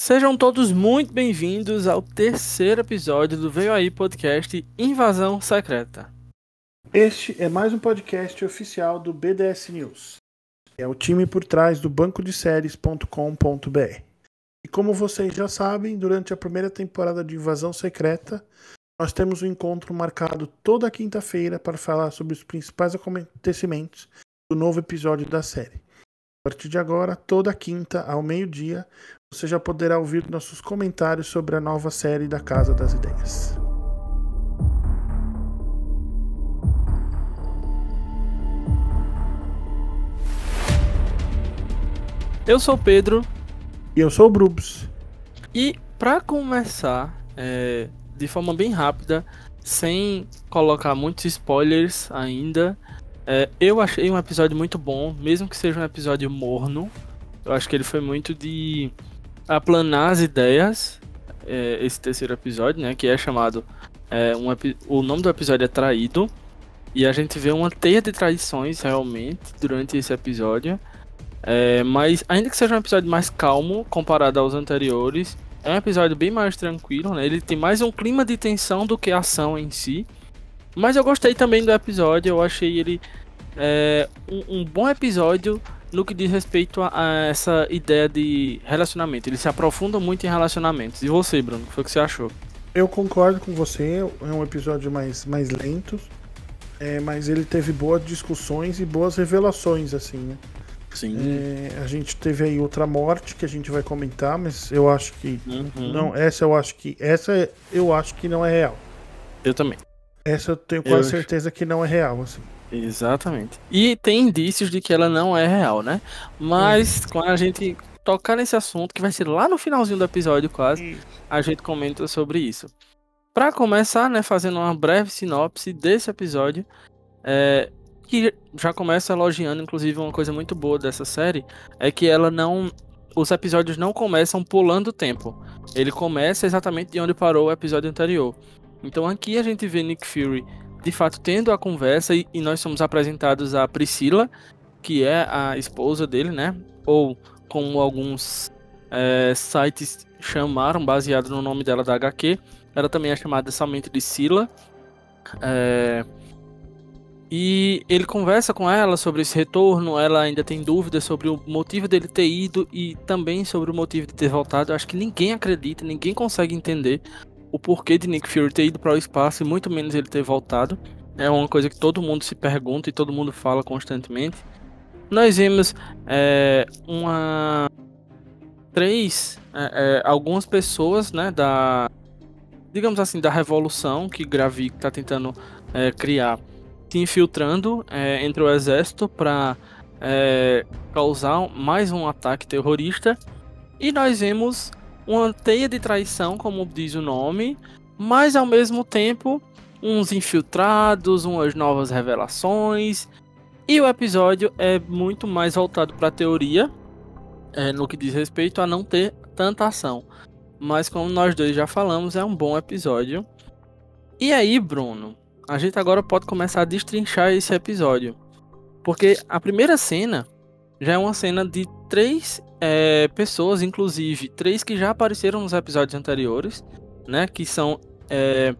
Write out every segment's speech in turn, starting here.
Sejam todos muito bem-vindos ao terceiro episódio do Veio Aí Podcast Invasão Secreta. Este é mais um podcast oficial do BDS News. É o time por trás do banco de séries.com.br. E como vocês já sabem, durante a primeira temporada de Invasão Secreta, nós temos um encontro marcado toda quinta-feira para falar sobre os principais acontecimentos do novo episódio da série. A partir de agora, toda quinta ao meio-dia, você já poderá ouvir nossos comentários sobre a nova série da Casa das Ideias. Eu sou o Pedro. E eu sou o Brubs. E para começar, é, de forma bem rápida, sem colocar muitos spoilers ainda, é, eu achei um episódio muito bom, mesmo que seja um episódio morno. Eu acho que ele foi muito de aplanar as ideias, é, esse terceiro episódio, né? Que é chamado. É, um, o nome do episódio é Traído. E a gente vê uma teia de traições realmente durante esse episódio. É, mas ainda que seja um episódio mais calmo comparado aos anteriores, é um episódio bem mais tranquilo, né? Ele tem mais um clima de tensão do que ação em si. Mas eu gostei também do episódio, eu achei ele é, um, um bom episódio no que diz respeito a, a, essa ideia de relacionamento. Ele se aprofunda muito em relacionamentos. E você, Bruno, o que foi que você achou? Eu concordo com você, é um episódio mais, mais lento, é, mas ele teve boas discussões e boas revelações, assim, né? Sim. É, a gente teve aí outra morte que a gente vai comentar, mas eu acho que Uhum. não, essa eu acho que essa eu acho que não é real. Eu também. Essa eu tenho Eu quase acho. certeza que não é real, assim. Exatamente. E tem indícios de que ela não é real, né? Mas quando a gente tocar nesse assunto, que vai ser lá no finalzinho do episódio quase, a gente comenta sobre isso. Pra começar, né, fazendo uma breve sinopse desse episódio, é, que já começa elogiando, inclusive, uma coisa muito boa dessa série, é que ela não. Os episódios não começam pulando o tempo. Ele começa exatamente de onde parou o episódio anterior. Então aqui a gente vê Nick Fury de fato tendo a conversa e, e nós somos apresentados a Priscila, que é a esposa dele, né? Ou como alguns é, sites chamaram, baseado no nome dela da HQ, ela também é chamada somente de Sila. É, e ele conversa com ela sobre esse retorno, ela ainda tem dúvidas sobre o motivo dele ter ido e também sobre o motivo de ter voltado. Eu acho que ninguém acredita, ninguém consegue entender o porquê de Nick Fury ter ido para o espaço e muito menos ele ter voltado. É uma coisa que todo mundo se pergunta e todo mundo fala constantemente. Nós vimos é, uma três é, é, algumas pessoas, né, da digamos assim da revolução que Gravik está tentando é, criar, se infiltrando é, entre o exército para causar mais um ataque terrorista. E nós vemos uma teia de traição, como diz o nome, mas ao mesmo tempo uns infiltrados, umas novas revelações. E o episódio é muito mais voltado para a teoria, é, no que diz respeito a não ter tanta ação. Mas como nós dois já falamos, é um bom episódio. E aí, Bruno, a gente agora pode começar a destrinchar esse episódio. Porque a primeira cena já é uma cena de três é, pessoas, inclusive três que já apareceram nos episódios anteriores, né? Que são, é,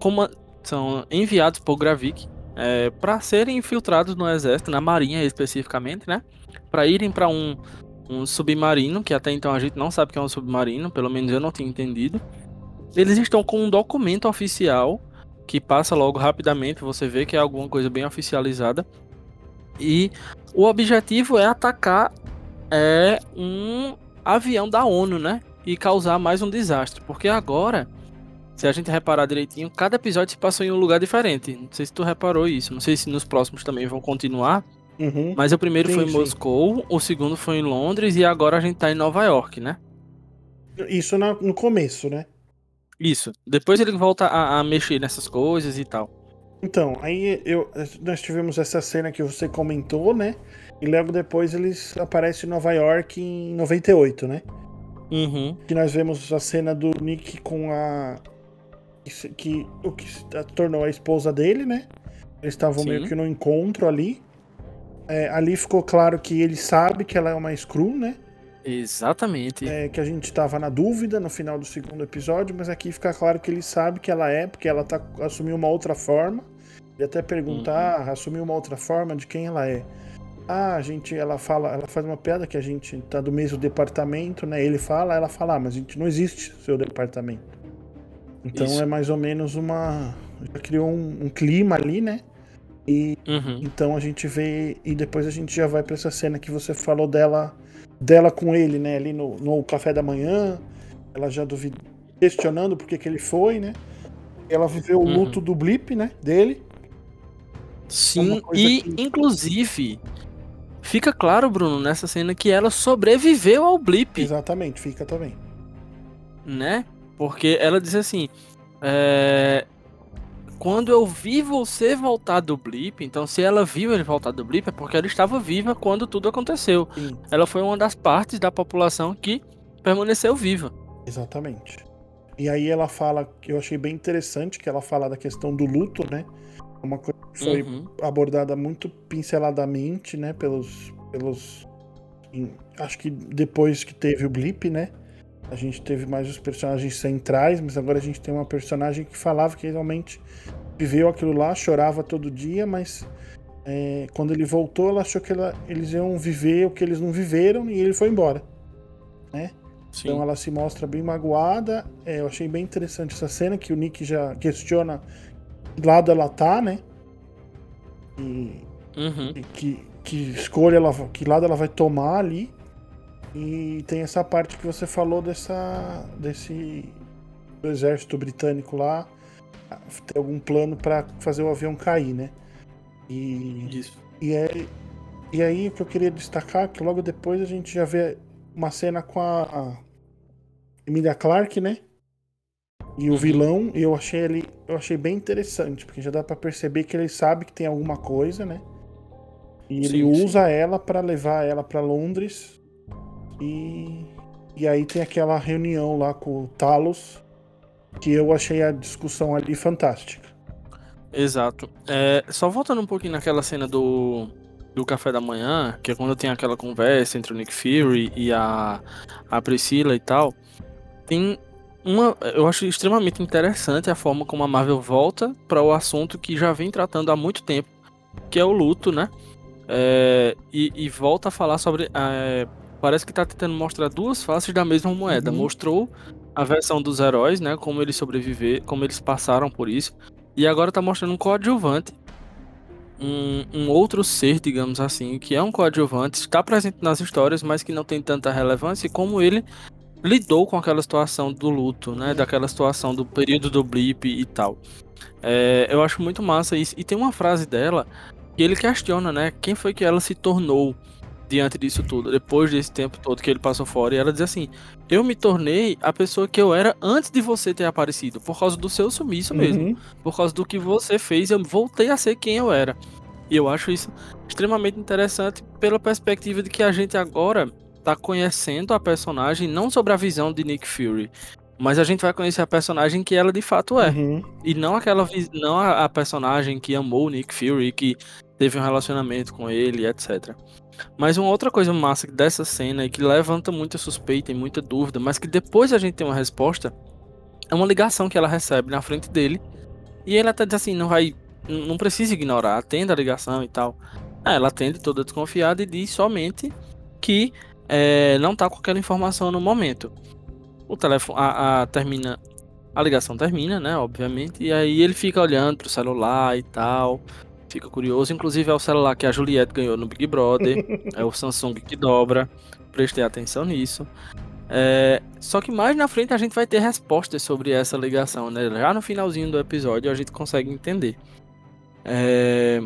como, são enviados por Gravik é, para serem infiltrados no exército, na marinha especificamente, né? Para irem para um, um submarino, que até então a gente não sabe que é um submarino, pelo menos eu não tinha entendido. Eles estão com um documento oficial que passa logo rapidamente, você vê que é alguma coisa bem oficializada. E o objetivo é atacar é um avião da ONU, né? E causar mais um desastre. Porque agora, se a gente reparar direitinho, cada episódio se passou em um lugar diferente. Não sei se tu reparou isso. Não sei se nos próximos também vão continuar. Uhum. Mas o primeiro Sim, foi em sim. Moscou, o segundo foi em Londres e agora a gente tá em Nova York, né? Isso no começo, né? Isso. Depois ele volta a, a mexer nessas coisas e tal. Então, aí eu, nós tivemos essa cena que você comentou, né? E logo depois eles aparecem em Nova York em 98, né? Uhum. Que nós vemos a cena do Nick com a. que o que se tornou a esposa dele, né? Eles estavam meio que no encontro ali. É, ali ficou claro que ele sabe que ela é uma Screw, né? Exatamente. É, que a gente tava na dúvida no final do segundo episódio, mas aqui fica claro que ele sabe que ela é, porque ela tá, assumiu uma outra forma. E até perguntar, uhum. assumiu uma outra forma de quem ela é. Ah, a gente, ela fala, ela faz uma piada que a gente tá do mesmo departamento, né? Ele fala, ela fala, ah, mas a gente não existe seu departamento. Então Isso. é mais ou menos uma. Já criou um, um clima ali, né? E uhum. então a gente vê. E depois a gente já vai para essa cena que você falou dela dela com ele, né? Ali no, no café da manhã. Ela já duvid... questionando por que, que ele foi, né? Ela viveu o uhum. luto do blip, né? Dele. Sim, e que... inclusive fica claro, Bruno, nessa cena que ela sobreviveu ao blip. Exatamente, fica também. Né? Porque ela diz assim: é, quando eu vi você voltar do blip, então se ela viu ele voltar do blip é porque ela estava viva quando tudo aconteceu. Sim. Ela foi uma das partes da população que permaneceu viva. Exatamente. E aí ela fala, que eu achei bem interessante, que ela fala da questão do luto, né? Uma coisa que foi uhum. abordada muito pinceladamente, né? Pelos. pelos acho que depois que teve o blip, né? A gente teve mais os personagens centrais, mas agora a gente tem uma personagem que falava que realmente viveu aquilo lá, chorava todo dia, mas é, quando ele voltou, ela achou que ela, eles iam viver o que eles não viveram e ele foi embora. Né? Então ela se mostra bem magoada. É, eu achei bem interessante essa cena que o Nick já questiona que lado ela tá, né? E, uhum. e que, que escolha ela, que lado ela vai tomar ali. E tem essa parte que você falou dessa desse do exército britânico lá ter algum plano para fazer o avião cair, né? E Isso. e é e aí o que eu queria destacar é que logo depois a gente já vê uma cena com a, a Emilia Clarke, né? E o vilão, eu achei ele, eu achei bem interessante, porque já dá para perceber que ele sabe que tem alguma coisa, né? E ele sim, usa sim. ela para levar ela para Londres e, e aí tem aquela reunião lá com o Talos, que eu achei a discussão ali fantástica. Exato. É, só voltando um pouquinho naquela cena do, do café da manhã, que é quando tem aquela conversa entre o Nick Fury e a, a Priscila e tal, tem uma. Eu acho extremamente interessante a forma como a Marvel volta para o assunto que já vem tratando há muito tempo, que é o luto, né? É, e, e, volta a falar sobre é, parece que tá tentando mostrar duas faces da mesma moeda. Uhum. Mostrou a versão dos heróis, né? Como eles sobreviveram, como eles passaram por isso. E agora tá mostrando um coadjuvante. Um, um outro ser, digamos assim, que é um coadjuvante, está presente nas histórias, mas que não tem tanta relevância, e como ele lidou com aquela situação do luto, né? Daquela situação do período do blip e tal. É, eu acho muito massa isso. E tem uma frase dela que ele questiona, né? Quem foi que ela se tornou? diante disso tudo, depois desse tempo todo que ele passou fora, e ela diz assim: Eu me tornei a pessoa que eu era antes de você ter aparecido, por causa do seu sumiço uhum. mesmo, por causa do que você fez, eu voltei a ser quem eu era. E eu acho isso extremamente interessante pela perspectiva de que a gente agora tá conhecendo a personagem não sobre a visão de Nick Fury, mas a gente vai conhecer a personagem que ela de fato é. Uhum. E não aquela não a, a personagem que amou o Nick Fury, que teve um relacionamento com ele, etc. Mas uma outra coisa massa dessa cena e que levanta muita suspeita e muita dúvida, mas que depois a gente tem uma resposta, é uma ligação que ela recebe na frente dele. E ele até diz assim, não vai. Não precisa ignorar, atenda a ligação e tal. É, ela atende toda desconfiada e diz somente que é, não tá com aquela informação no momento. O telefone a, a, termina. A ligação termina, né? Obviamente. E aí ele fica olhando pro celular e tal fica curioso. Inclusive é o celular que a Juliette ganhou no Big Brother, é o Samsung que dobra. Prestei atenção nisso. É, só que mais na frente a gente vai ter respostas sobre essa ligação, né? Já no finalzinho do episódio a gente consegue entender. É...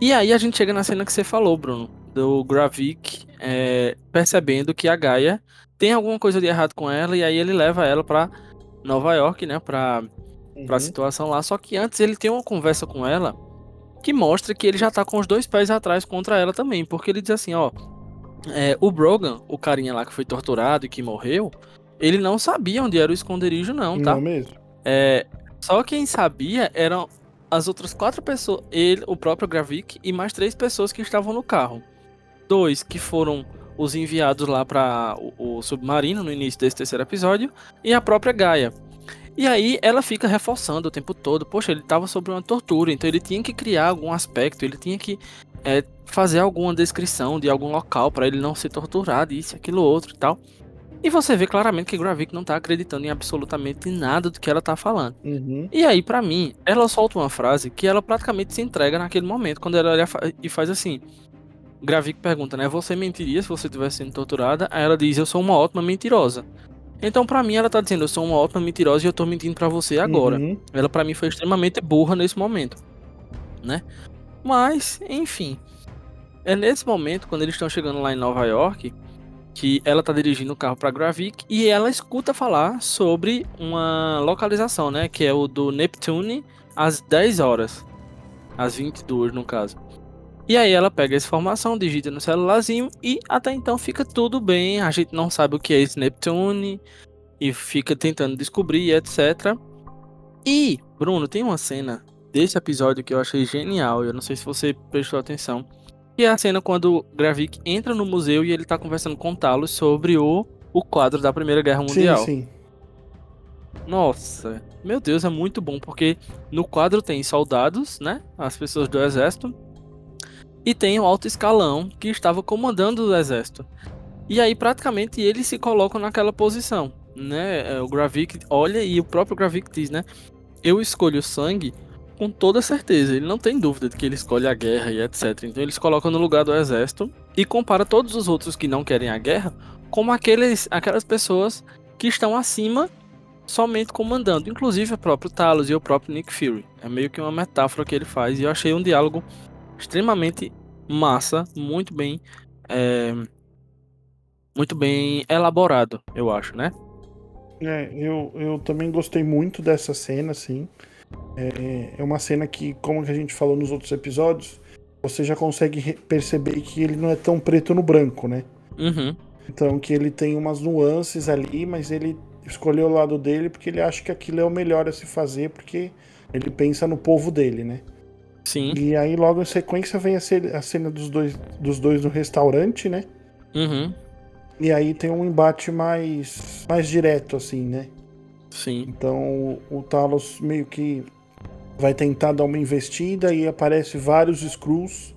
E aí a gente chega na cena que você falou, Bruno, do Gravik é, percebendo que a Gaia tem alguma coisa de errado com ela e aí ele leva ela para Nova York, né? Pra, uhum. pra situação lá. Só que antes ele tem uma conversa com ela que mostra que ele já tá com os dois pés atrás contra ela também, porque ele diz assim, ó, é, o Brogan, o carinha lá que foi torturado e que morreu, ele não sabia onde era o esconderijo não, tá? Não mesmo. É, só quem sabia eram as outras quatro pessoas, ele, o próprio Gravik e mais três pessoas que estavam no carro. Dois que foram os enviados lá para o, o, submarino no início desse terceiro episódio e a própria Gaia. E aí ela fica reforçando o tempo todo, poxa, ele estava sob uma tortura, então ele tinha que criar algum aspecto, ele tinha que é, fazer alguma descrição de algum local para ele não ser torturado, isso, aquilo, outro e tal. E você vê claramente que Gravik não tá acreditando em absolutamente nada do que ela tá falando. Uhum. E aí, para mim, ela solta uma frase que ela praticamente se entrega naquele momento, quando ela olha e faz assim. Gravik pergunta, né? Você mentiria se você estivesse sendo torturada? Aí ela diz, eu sou uma ótima mentirosa. Então, para mim, ela tá dizendo, eu sou uma ótima mentirosa e eu tô mentindo para você agora. Uhum. Ela, para mim, foi extremamente burra nesse momento, né? Mas, enfim. É nesse momento, quando eles estão chegando lá em Nova York, que ela tá dirigindo o carro para Gravik e ela escuta falar sobre uma localização, né, que é o do Neptune às 10 horas, às 22 no caso. E aí ela pega essa informação, digita no celularzinho e até então fica tudo bem, a gente não sabe o que é esse Neptune e fica tentando descobrir, etc. E, Bruno, tem uma cena desse episódio que eu achei genial, eu não sei se você prestou atenção que é a cena quando Gravik entra no museu e ele tá conversando com Talos sobre o, o quadro da Primeira Guerra Mundial. Sim, sim. Nossa, meu Deus, é muito bom, porque no quadro tem soldados, né? As pessoas do exército. E tem o alto escalão que estava comandando o exército. E aí, praticamente, eles se colocam naquela posição, né? É, o Gravik olha e o próprio Gravik diz, né? Eu escolho sangue com toda certeza. Ele não tem dúvida de que ele escolhe a guerra e etc. Então eles colocam no lugar do exército e compara todos os outros que não querem a guerra como aqueles, aquelas pessoas que estão acima somente comandando, inclusive o próprio Talos e o próprio Nick Fury. É meio que uma metáfora que ele faz e eu achei um diálogo extremamente massa, muito bem, é, muito bem elaborado, eu acho, né? É, eu, eu também gostei muito dessa cena, assim. É, é uma cena que, como a gente falou nos outros episódios, você já consegue perceber que ele não é tão preto no branco, né? Uhum. Então que ele tem umas nuances ali, mas ele escolheu o lado dele porque ele acha que aquilo é o melhor a se fazer, porque ele pensa no povo dele, né? Sim. E aí logo em sequência vem a cena dos dois, dos dois no restaurante, né? Uhum. E aí tem um embate mais, mais direto, assim, né? Sim. Então o Talos meio que vai tentar dar uma investida e aparece vários Skrulls.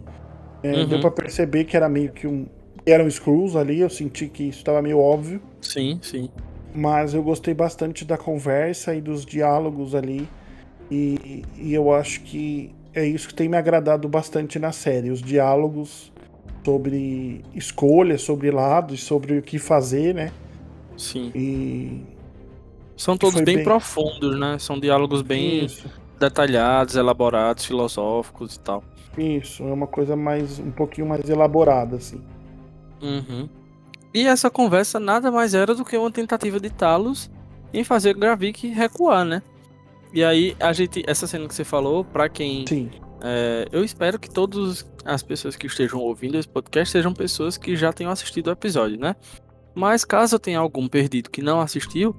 É, uhum. Deu pra perceber que era meio que um. Eram Skrulls ali, eu senti que isso estava meio óbvio. Sim, sim. Mas eu gostei bastante da conversa e dos diálogos ali. E, e eu acho que é isso que tem me agradado bastante na série. Os diálogos sobre escolhas, sobre lados, sobre o que fazer, né? Sim. E são todos bem, bem, profundos, né? São diálogos bem Isso. detalhados, elaborados, filosóficos e tal. Isso, é uma coisa mais um pouquinho mais elaborada, assim. Uhum. E essa conversa nada mais era do que uma tentativa de Talos em fazer Gravik recuar, né? E aí, a gente, essa cena que você falou, para quem. Sim. É, eu espero que todas as pessoas que estejam ouvindo esse podcast sejam pessoas que já tenham assistido o episódio, né? Mas caso tenha algum perdido que não assistiu,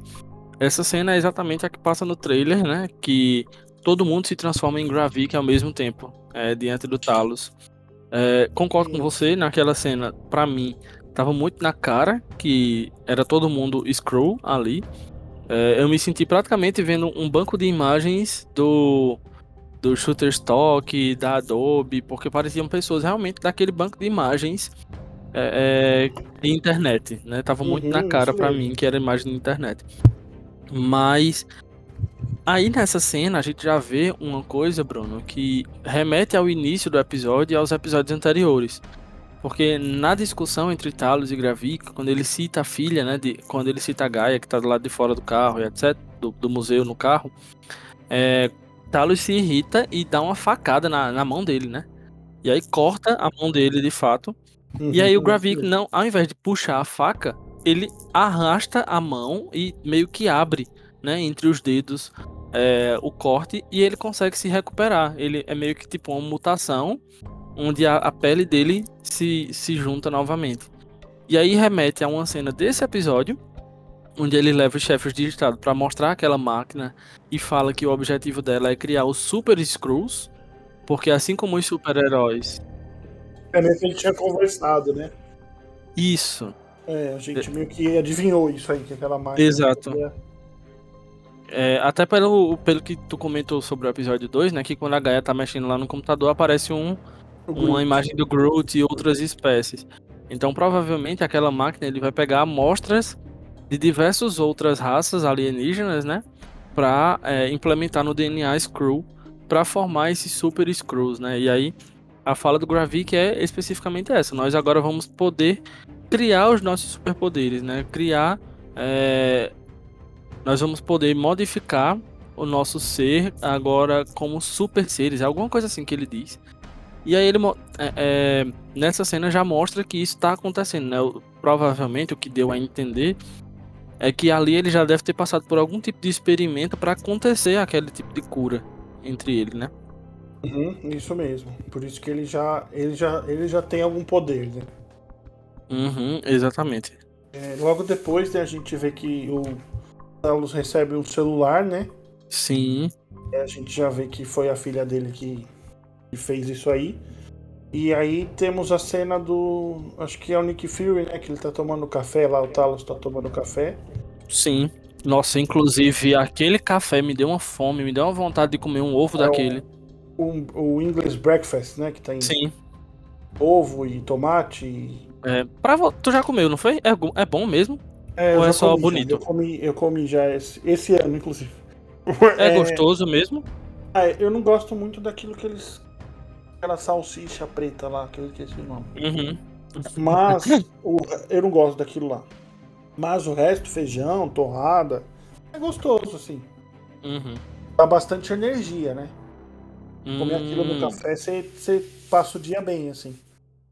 essa cena é exatamente a que passa no trailer, né? Que todo mundo se transforma em Gravik ao mesmo tempo, é, diante do Talos. É, concordo com você, naquela cena, para mim, tava muito na cara que era todo mundo Scroll ali. É, eu me senti praticamente vendo um banco de imagens do do Shutterstock, da Adobe, porque pareciam pessoas realmente daquele banco de imagens é, é, de internet, né? Tava muito uhum, na cara para mim que era imagem de internet. Mas aí nessa cena a gente já vê uma coisa, Bruno, que remete ao início do episódio e aos episódios anteriores. Porque na discussão entre Talos e Gravik, quando ele cita a filha, né, de, quando ele cita a Gaia, que tá do lado de fora do carro e etc, do, do museu no carro, é, Talos se irrita e dá uma facada na, na mão dele, né? E aí corta a mão dele de fato. Uhum, e aí o Gravik, não, ao invés de puxar a faca, ele arrasta a mão e meio que abre, né, entre os dedos é, o corte e ele consegue se recuperar. Ele é meio que tipo uma mutação onde a, a pele dele se, se junta novamente. E aí remete a uma cena desse episódio onde ele leva os chefes de estado para mostrar aquela máquina e fala que o objetivo dela é criar os Super Screws, porque assim como os super-heróis. É mesmo que ele tinha conversado, né? Isso. É, a gente meio que adivinhou isso aí, que aquela máquina. Exato. É, até pelo, pelo que tu comentou sobre o episódio 2, né? Que quando a Gaia tá mexendo lá no computador, aparece um, uma imagem do Groot e outras espécies. Então, provavelmente, aquela máquina ele vai pegar amostras de diversas outras raças alienígenas, né? Pra é, implementar no DNA Screw para formar esses Super Screws, né? E aí, a fala do Gravik é especificamente essa. Nós agora vamos poder criar os nossos superpoderes, né? Criar. É... Nós vamos poder modificar o nosso ser agora como super seres, alguma coisa assim que ele diz. E aí ele é, é, nessa cena já mostra que isso está acontecendo, né? Provavelmente o que deu a entender é que ali ele já deve ter passado por algum tipo de experimento para acontecer aquele tipo de cura entre ele, né? Uhum, isso mesmo. Por isso que ele já, ele já, ele já tem algum poder, né? Uhum, exatamente. É, logo depois, né, a gente vê que o Carlos recebe um celular, né? Sim. A gente já vê que foi a filha dele que, que fez isso aí. E aí temos a cena do. Acho que é o Nick Fury, né? Que ele tá tomando café lá, o Talos tá tomando café. Sim. Nossa, inclusive aquele café me deu uma fome, me deu uma vontade de comer um ovo é daquele. O, o, English Breakfast, né? Que tem Sim. ovo e tomate. E... É, pra, tu já comeu, não foi? É, é bom mesmo? É, Ou é só bonito? Eu comi, eu comi já esse, esse ano, inclusive. É, é gostoso mesmo? É, eu não gosto muito daquilo que eles. Aquela salsicha preta lá, que eu esqueci o nome. Uhum. Mas o, eu não gosto daquilo lá. Mas o resto, feijão, torrada, é gostoso, assim. Uhum. Dá bastante energia, né? Comer aquilo no Hum, café, você, você passa o dia bem, assim.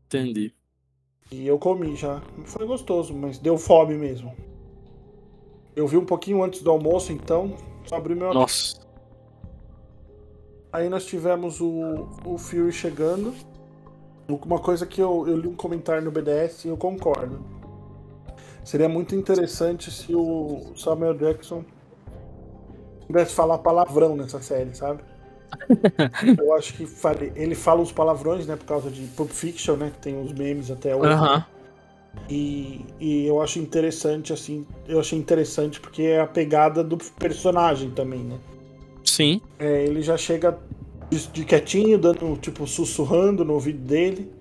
Entendi. E eu comi já. Foi gostoso, mas deu fome mesmo. Eu vi um pouquinho antes do almoço, então só abri meu. Nossa. Aí nós tivemos o, o Fury chegando. Uma coisa que eu, eu li um comentário no BDS e eu concordo. Seria muito interessante se o Samuel Jackson pudesse falar palavrão nessa série, sabe? eu acho que ele fala os palavrões, né, por causa de Pulp Fiction, né, que tem os memes até hoje. Uhum. E, e eu acho interessante, assim, eu achei interessante porque é a pegada do personagem também, né? Sim. É, ele já chega de, de, quietinho, dando, tipo, sussurrando no ouvido dele.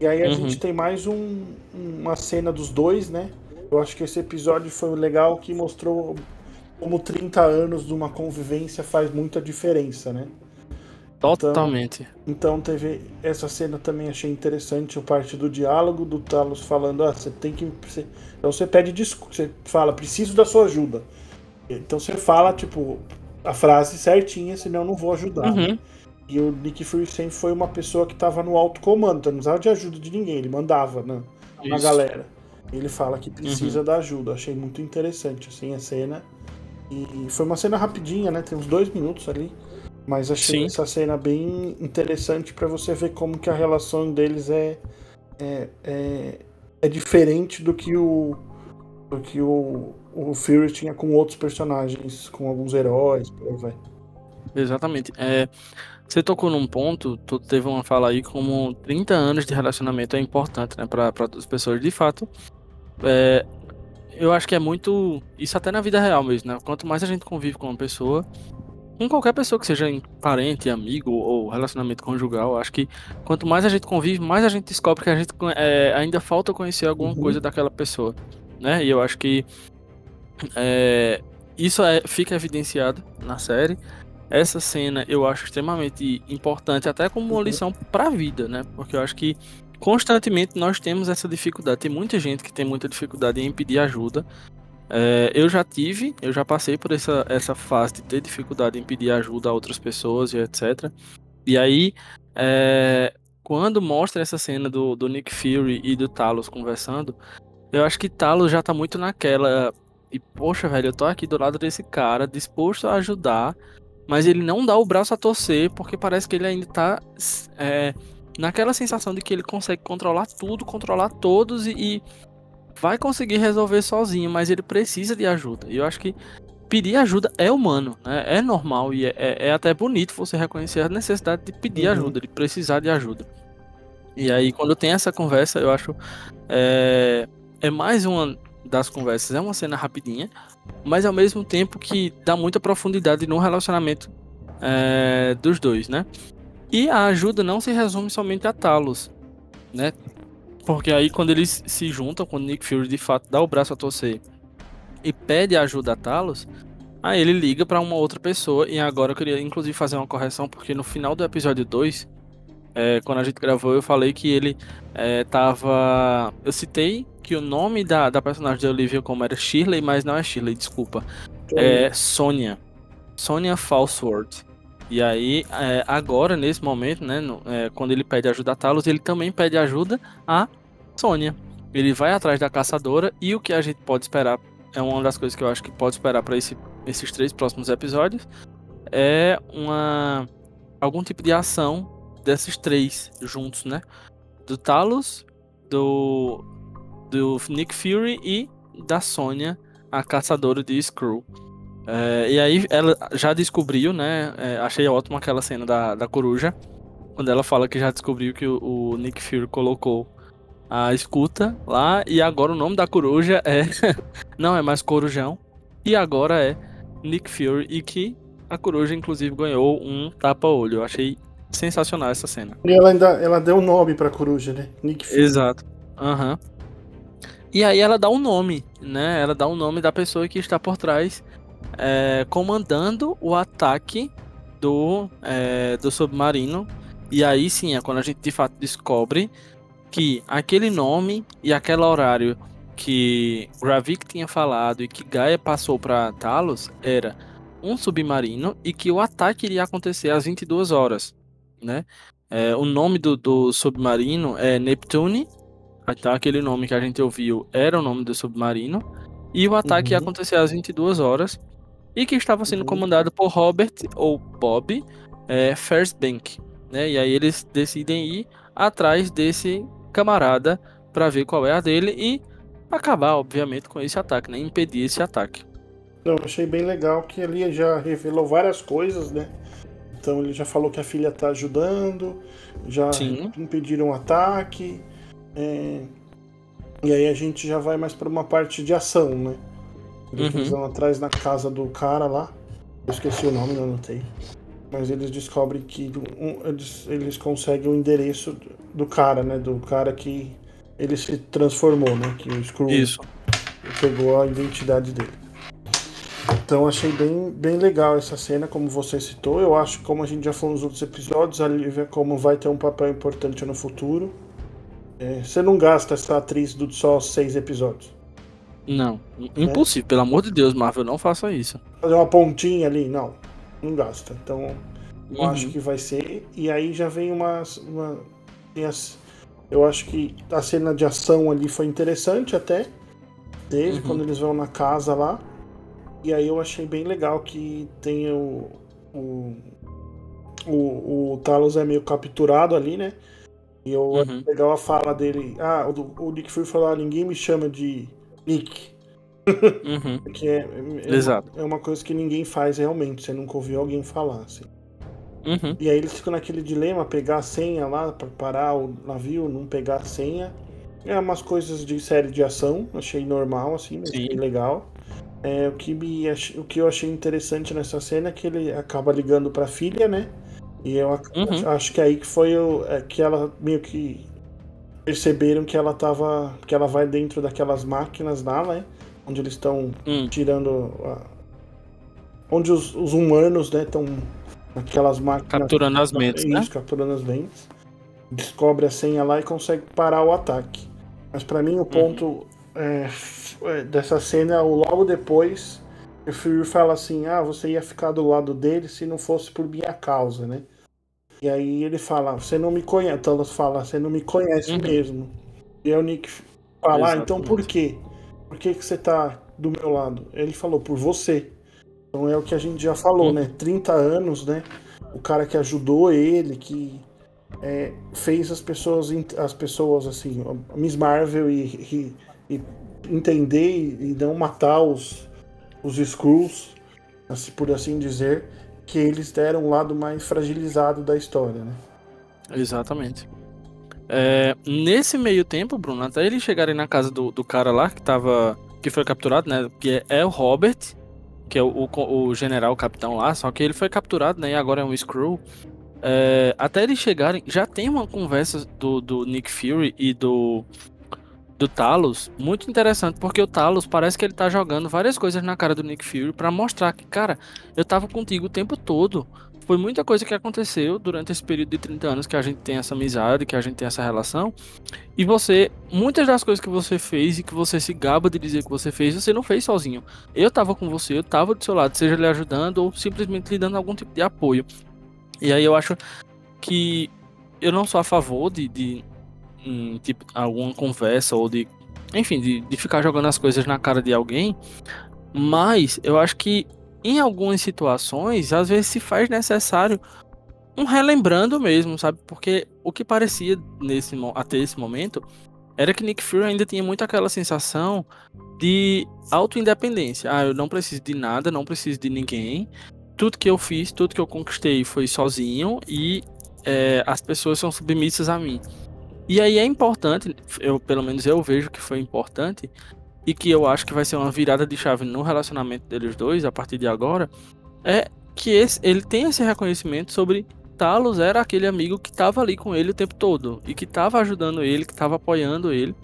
E aí a uhum. gente tem mais um, uma cena dos dois, né? Eu acho que esse episódio foi legal que mostrou como 30 anos de uma convivência faz muita diferença, né? Totalmente. Então, então teve essa cena também achei interessante, a parte do diálogo do Talos falando, ah, você tem que você, então você pede desculpa, você fala, preciso da sua ajuda. Então você fala tipo a frase certinha, senão eu não vou ajudar. Uhum. E o Nick Fury sempre foi uma pessoa que estava no alto comando, então não precisava de ajuda de ninguém, ele mandava na, na galera. Ele fala que precisa uhum. da ajuda. Achei muito interessante assim a cena. E foi uma cena rapidinha, né? Tem uns dois minutos ali. Mas achei Sim. essa cena bem interessante para você ver como que a relação deles é, é, é, é, diferente do que o do que o, o Fury tinha com outros personagens, com alguns heróis, por aí vai. Exatamente. É, você tocou num ponto, tu teve uma fala aí como 30 anos de relacionamento é importante, né, para as pessoas. De fato, é, eu acho que é muito. Isso até na vida real mesmo, né? Quanto mais a gente convive com uma pessoa, com qualquer pessoa que seja parente, amigo ou relacionamento conjugal, acho que quanto mais a gente convive, mais a gente descobre que a gente é, ainda falta conhecer alguma uhum. coisa daquela pessoa, né? E eu acho que é, isso é, fica evidenciado na série. Essa cena eu acho extremamente importante, até como uma uhum. lição para a vida, né? Porque eu acho que constantemente nós temos essa dificuldade. Tem muita gente que tem muita dificuldade em pedir ajuda. É, eu já tive, eu já passei por essa, essa fase de ter dificuldade em pedir ajuda a outras pessoas e etc. E aí, é, quando mostra essa cena do, do Nick Fury e do Talos conversando, eu acho que Talos já tá muito naquela. E, poxa, velho, eu tô aqui do lado desse cara, disposto a ajudar, mas ele não dá o braço a torcer, porque parece que ele ainda tá é, naquela sensação de que ele consegue controlar tudo, controlar todos e, e vai conseguir resolver sozinho, mas ele precisa de ajuda. E eu acho que pedir ajuda é humano, né? É normal e é, é, é até bonito você reconhecer a necessidade de pedir uhum. ajuda, de precisar de ajuda. E aí, quando tem essa conversa, eu acho. É, é mais uma das conversas. É uma cena rapidinha, mas ao mesmo tempo que dá muita profundidade no relacionamento é, dos dois, né? E a ajuda não se resume somente a Talos, né? Porque aí quando eles se juntam, quando Nick Fury de fato dá o braço a torcer e pede ajuda a Talos, aí ele liga para uma outra pessoa. E agora eu queria inclusive fazer uma correção, porque no final do episódio 2, é, quando a gente gravou, eu falei que ele é, tava. Eu citei que o nome da, da personagem de Olivia como era Shirley, mas não é Shirley, desculpa. É Sônia. Sônia Falsworth. E aí, é, agora, nesse momento, né, no, é, quando ele pede ajuda a Talos, ele também pede ajuda a Sônia. Ele vai atrás da caçadora e o que a gente pode esperar, é uma das coisas que eu acho que pode esperar para esse, esses três próximos episódios, é uma algum tipo de ação desses três juntos, né? Do Talos, do, do Nick Fury e da Sônia, a caçadora de Skrull. É, e aí ela já descobriu, né? É, achei ótimo aquela cena da, da coruja. Quando ela fala que já descobriu que o, o, Nick Fury colocou a escuta lá. E agora o nome da coruja é. não é mais Corujão. E agora é Nick Fury. E que a coruja, inclusive, ganhou um tapa-olho. Eu achei sensacional essa cena. E ela ainda ela deu um nome pra coruja, né? Nick Fury. Exato. Aham. Uhum. E aí ela dá um nome, né? Ela dá o um nome da pessoa que está por trás é, comandando o ataque do, é, do submarino. E aí sim é quando a gente de fato descobre que aquele nome e aquele horário que Ravik tinha falado e que Gaia passou para Talos era um submarino e que o ataque iria acontecer às 22 horas, né? É, o nome do, do, submarino é Neptune, então aquele nome que a gente ouviu era o nome do submarino, e o ataque uhum. ia acontecer às 22 horas e que estava sendo uhum. comandado por Robert ou Bob é, Fairbank, né? E aí eles decidem ir atrás desse camarada para ver qual é a dele e acabar, obviamente, com esse ataque, né? Impedir esse ataque. Não, achei bem legal que ali já revelou várias coisas, né? Então ele já falou que a filha tá ajudando, já Sim. impediram o ataque. É... E aí a gente já vai mais para uma parte de ação, né? Uhum. Eles vão atrás na casa do cara lá. Eu esqueci o nome, não anotei. Mas eles descobrem que um, eles, eles conseguem o endereço do cara, né? Do cara que ele se transformou, né? Que o Screw Isso. pegou a identidade dele. Então achei bem, bem legal essa cena, como você citou. Eu acho que como a gente já falou nos outros episódios, a Lívia como vai ter um papel importante no futuro. É, você não gasta essa atriz do só seis episódios. Não, impossível, é. pelo amor de Deus, Marvel, não faça isso. Fazer uma pontinha ali, não, não gasta. Então, eu uhum. acho que vai ser. E aí já vem umas. Uma, as, eu acho que a cena de ação ali foi interessante até. Dele, uhum. quando eles vão na casa lá. E aí eu achei bem legal que tem o. O, o, o Talos é meio capturado ali, né? E eu uhum. legal a fala dele. Ah, o, o Nick Fury falou: ah, ninguém me chama de Nick. Uhum. que é, é, Exato. é uma coisa que ninguém faz realmente, você nunca ouviu alguém falar. Assim. Uhum. E aí eles ficam naquele dilema, pegar a senha lá para parar o navio, não pegar a senha. É umas coisas de série de ação, achei normal, assim, achei legal. É, o, que me, o que eu achei interessante nessa cena é que ele acaba ligando pra filha, né? E eu uhum. acho que é aí que foi o, é, que ela meio que perceberam que ela tava. que ela vai dentro daquelas máquinas lá, né? Onde eles estão hum. tirando. A, onde os, os humanos, né, estão naquelas máquinas. Capturando as mentes, isso, né? capturando as mentes. Descobre a senha lá e consegue parar o ataque. Mas para mim o uhum. ponto é, é, dessa cena é logo depois. O Fury fala assim: Ah, você ia ficar do lado dele se não fosse por minha causa, né? E aí ele fala, você não me conhece. Thanos fala, você não me conhece uhum. mesmo. E aí o Nick fala, ah, então por quê? Por que, que você tá do meu lado? Ele falou, por você. Então é o que a gente já falou, uhum. né? 30 anos, né? O cara que ajudou ele, que é, fez as pessoas, as pessoas assim, Miss Marvel e, e, e entender e, e não matar os, os Skrulls, assim, por assim dizer que eles deram um lado mais fragilizado da história, né? Exatamente. É, nesse meio tempo, Bruno, até eles chegarem na casa do, do cara lá que tava. que foi capturado, né? Que é, é o Robert, que é o, o, o, general, o capitão lá, só que ele foi capturado, né? E agora é um Screw. É, até eles chegarem, já tem uma conversa do, do Nick Fury e do do Talos muito interessante, porque o Talos parece que ele tá jogando várias coisas na cara do Nick Fury para mostrar que, cara, eu tava contigo o tempo todo. Foi muita coisa que aconteceu durante esse período de 30 anos que a gente tem essa amizade, que a gente tem essa relação. E você, muitas das coisas que você fez e que você se gaba de dizer que você fez, você não fez sozinho. Eu tava com você, eu tava do seu lado, seja lhe ajudando ou simplesmente lhe dando algum tipo de apoio. E aí eu acho que eu não sou a favor de, de tipo, alguma conversa ou de. Enfim, de, de ficar jogando as coisas na cara de alguém. Mas eu acho que em algumas situações, às vezes se faz necessário um relembrando mesmo, sabe? Porque o que parecia nesse, até esse momento era que Nick Fury ainda tinha muito aquela sensação de auto-independência. Ah, eu não preciso de nada, não preciso de ninguém. Tudo que eu fiz, tudo que eu conquistei foi sozinho e é, as pessoas são submissas a mim. E aí é importante, eu pelo menos eu vejo que foi importante e que eu acho que vai ser uma virada de chave no relacionamento deles dois a partir de agora, é que esse, ele tem esse reconhecimento sobre Talos era aquele amigo que estava ali com ele o tempo todo e que estava ajudando ele, que estava apoiando ele.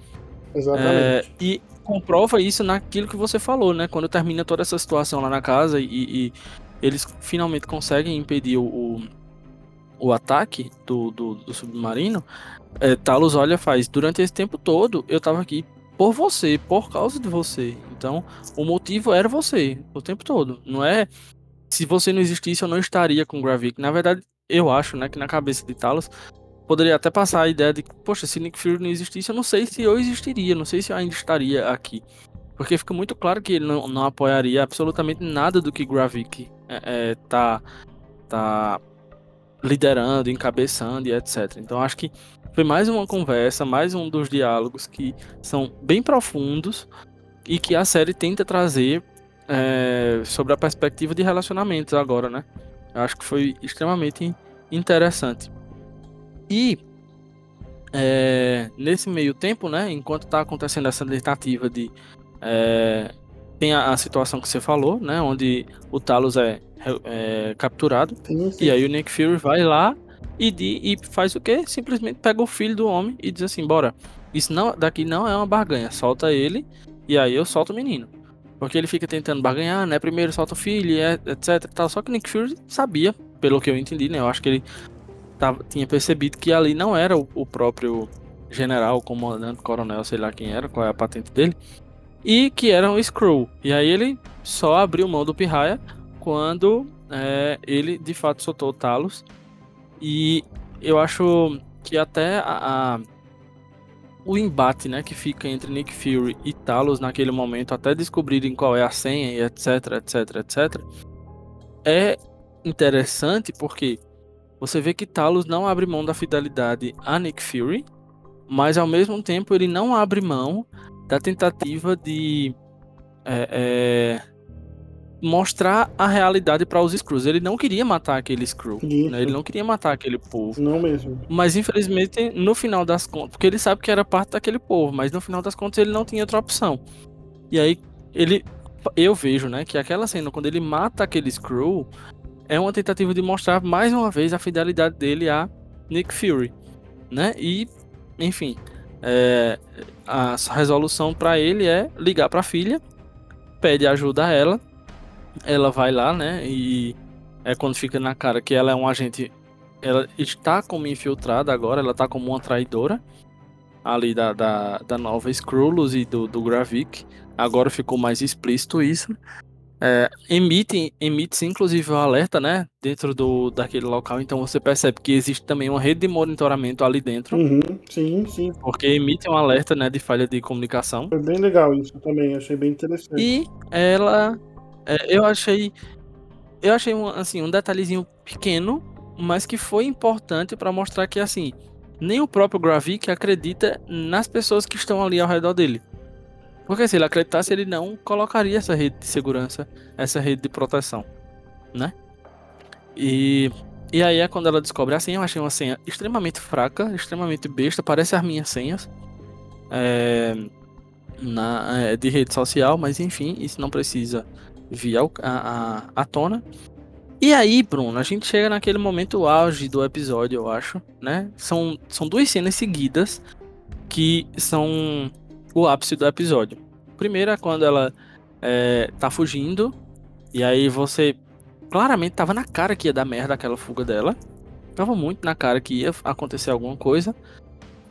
Exatamente. É, e comprova isso naquilo que você falou, né? Quando termina toda essa situação lá na casa e, e eles finalmente conseguem impedir o, o, o ataque do, do, do submarino, é, Talos olha faz, durante esse tempo todo eu tava aqui por você, por causa de você. Então, o motivo era você, o tempo todo. Não é se você não existisse, eu não estaria com Gravik. Na verdade, eu acho, né, que na cabeça de Talos poderia até passar a ideia de que, poxa, se Nick Fury não existisse, eu não sei se eu existiria, não sei se eu ainda estaria aqui. Porque fica muito claro que ele não, não apoiaria absolutamente nada do que Gravik é, é, tá, tá liderando, encabeçando e etc. Então acho que foi mais uma conversa, mais um dos diálogos que são bem profundos e que a série tenta trazer é, sobre a perspectiva de relacionamentos agora, né? Acho que foi extremamente interessante. E é, nesse meio tempo, né, enquanto está acontecendo essa tentativa de é, tem a, a, situação que você falou, né, onde o Talos é, é capturado e aí o Nick Fury vai lá e, de, e faz o quê? Simplesmente pega o filho do homem e diz assim: bora, isso não, daqui não é uma barganha, solta ele e aí eu solto o menino. Porque ele fica tentando barganhar, né? Primeiro solta o filho, etc. Tal. Só que Nick Fury sabia, pelo que eu entendi, né? Eu acho que ele tava, tinha percebido que ali não era o, o próprio general, comandante, coronel, sei lá quem era, qual é a patente dele, e que era um Skrull. E aí ele só abriu mão do Pirraia quando é, ele de fato soltou o Talos. E eu acho que até a, a, o embate né, que fica entre Nick Fury e Talos naquele momento, até descobrirem qual é a senha e etc, etc, etc, é interessante porque você vê que Talos não abre mão da fidelidade a Nick Fury, mas ao mesmo tempo ele não abre mão da tentativa de é, é, mostrar a realidade para os Skrulls. Ele não queria matar aquele Skrull, né? ele não queria matar aquele povo. Não mesmo. Mas infelizmente, no final das contas, porque ele sabe que era parte daquele povo, mas no final das contas ele não tinha outra opção. E aí ele eu vejo, né, que aquela cena quando ele mata aquele Skrull é uma tentativa de mostrar mais uma vez a fidelidade dele a Nick Fury, né? E enfim, é, a resolução para ele é ligar para a filha, pede ajuda a ela ela vai lá, né? E é quando fica na cara que ela é um agente. Ela está como infiltrada agora, ela está como uma traidora ali da, da, da nova Skrullos e do, do Gravik. Agora ficou mais explícito isso. É, emite, emite inclusive o um alerta, né? Dentro do, daquele local. Então você percebe que existe também uma rede de monitoramento ali dentro. Uhum, sim, sim. Porque emite um alerta, né? De falha de comunicação. Foi bem legal isso também, achei bem interessante. E ela é, eu achei. Eu achei um, assim, um detalhezinho pequeno, mas que foi importante para mostrar que assim, nem o próprio Gravik acredita nas pessoas que estão ali ao redor dele. Porque se ele acreditasse, ele não colocaria essa rede de segurança, essa rede de proteção, né? E E aí é quando ela descobre a senha, eu achei uma senha extremamente fraca, extremamente besta, parece as minhas senhas. É, na, é, de rede social, mas enfim, isso não precisa vir a, a, à tona. E aí, Bruno, a gente chega naquele momento auge do episódio, eu acho, né? São, são duas cenas seguidas que são o ápice do episódio. Primeira, quando ela é, tá fugindo, e aí você claramente tava na cara que ia dar merda aquela fuga dela. Tava muito na cara que ia acontecer alguma coisa.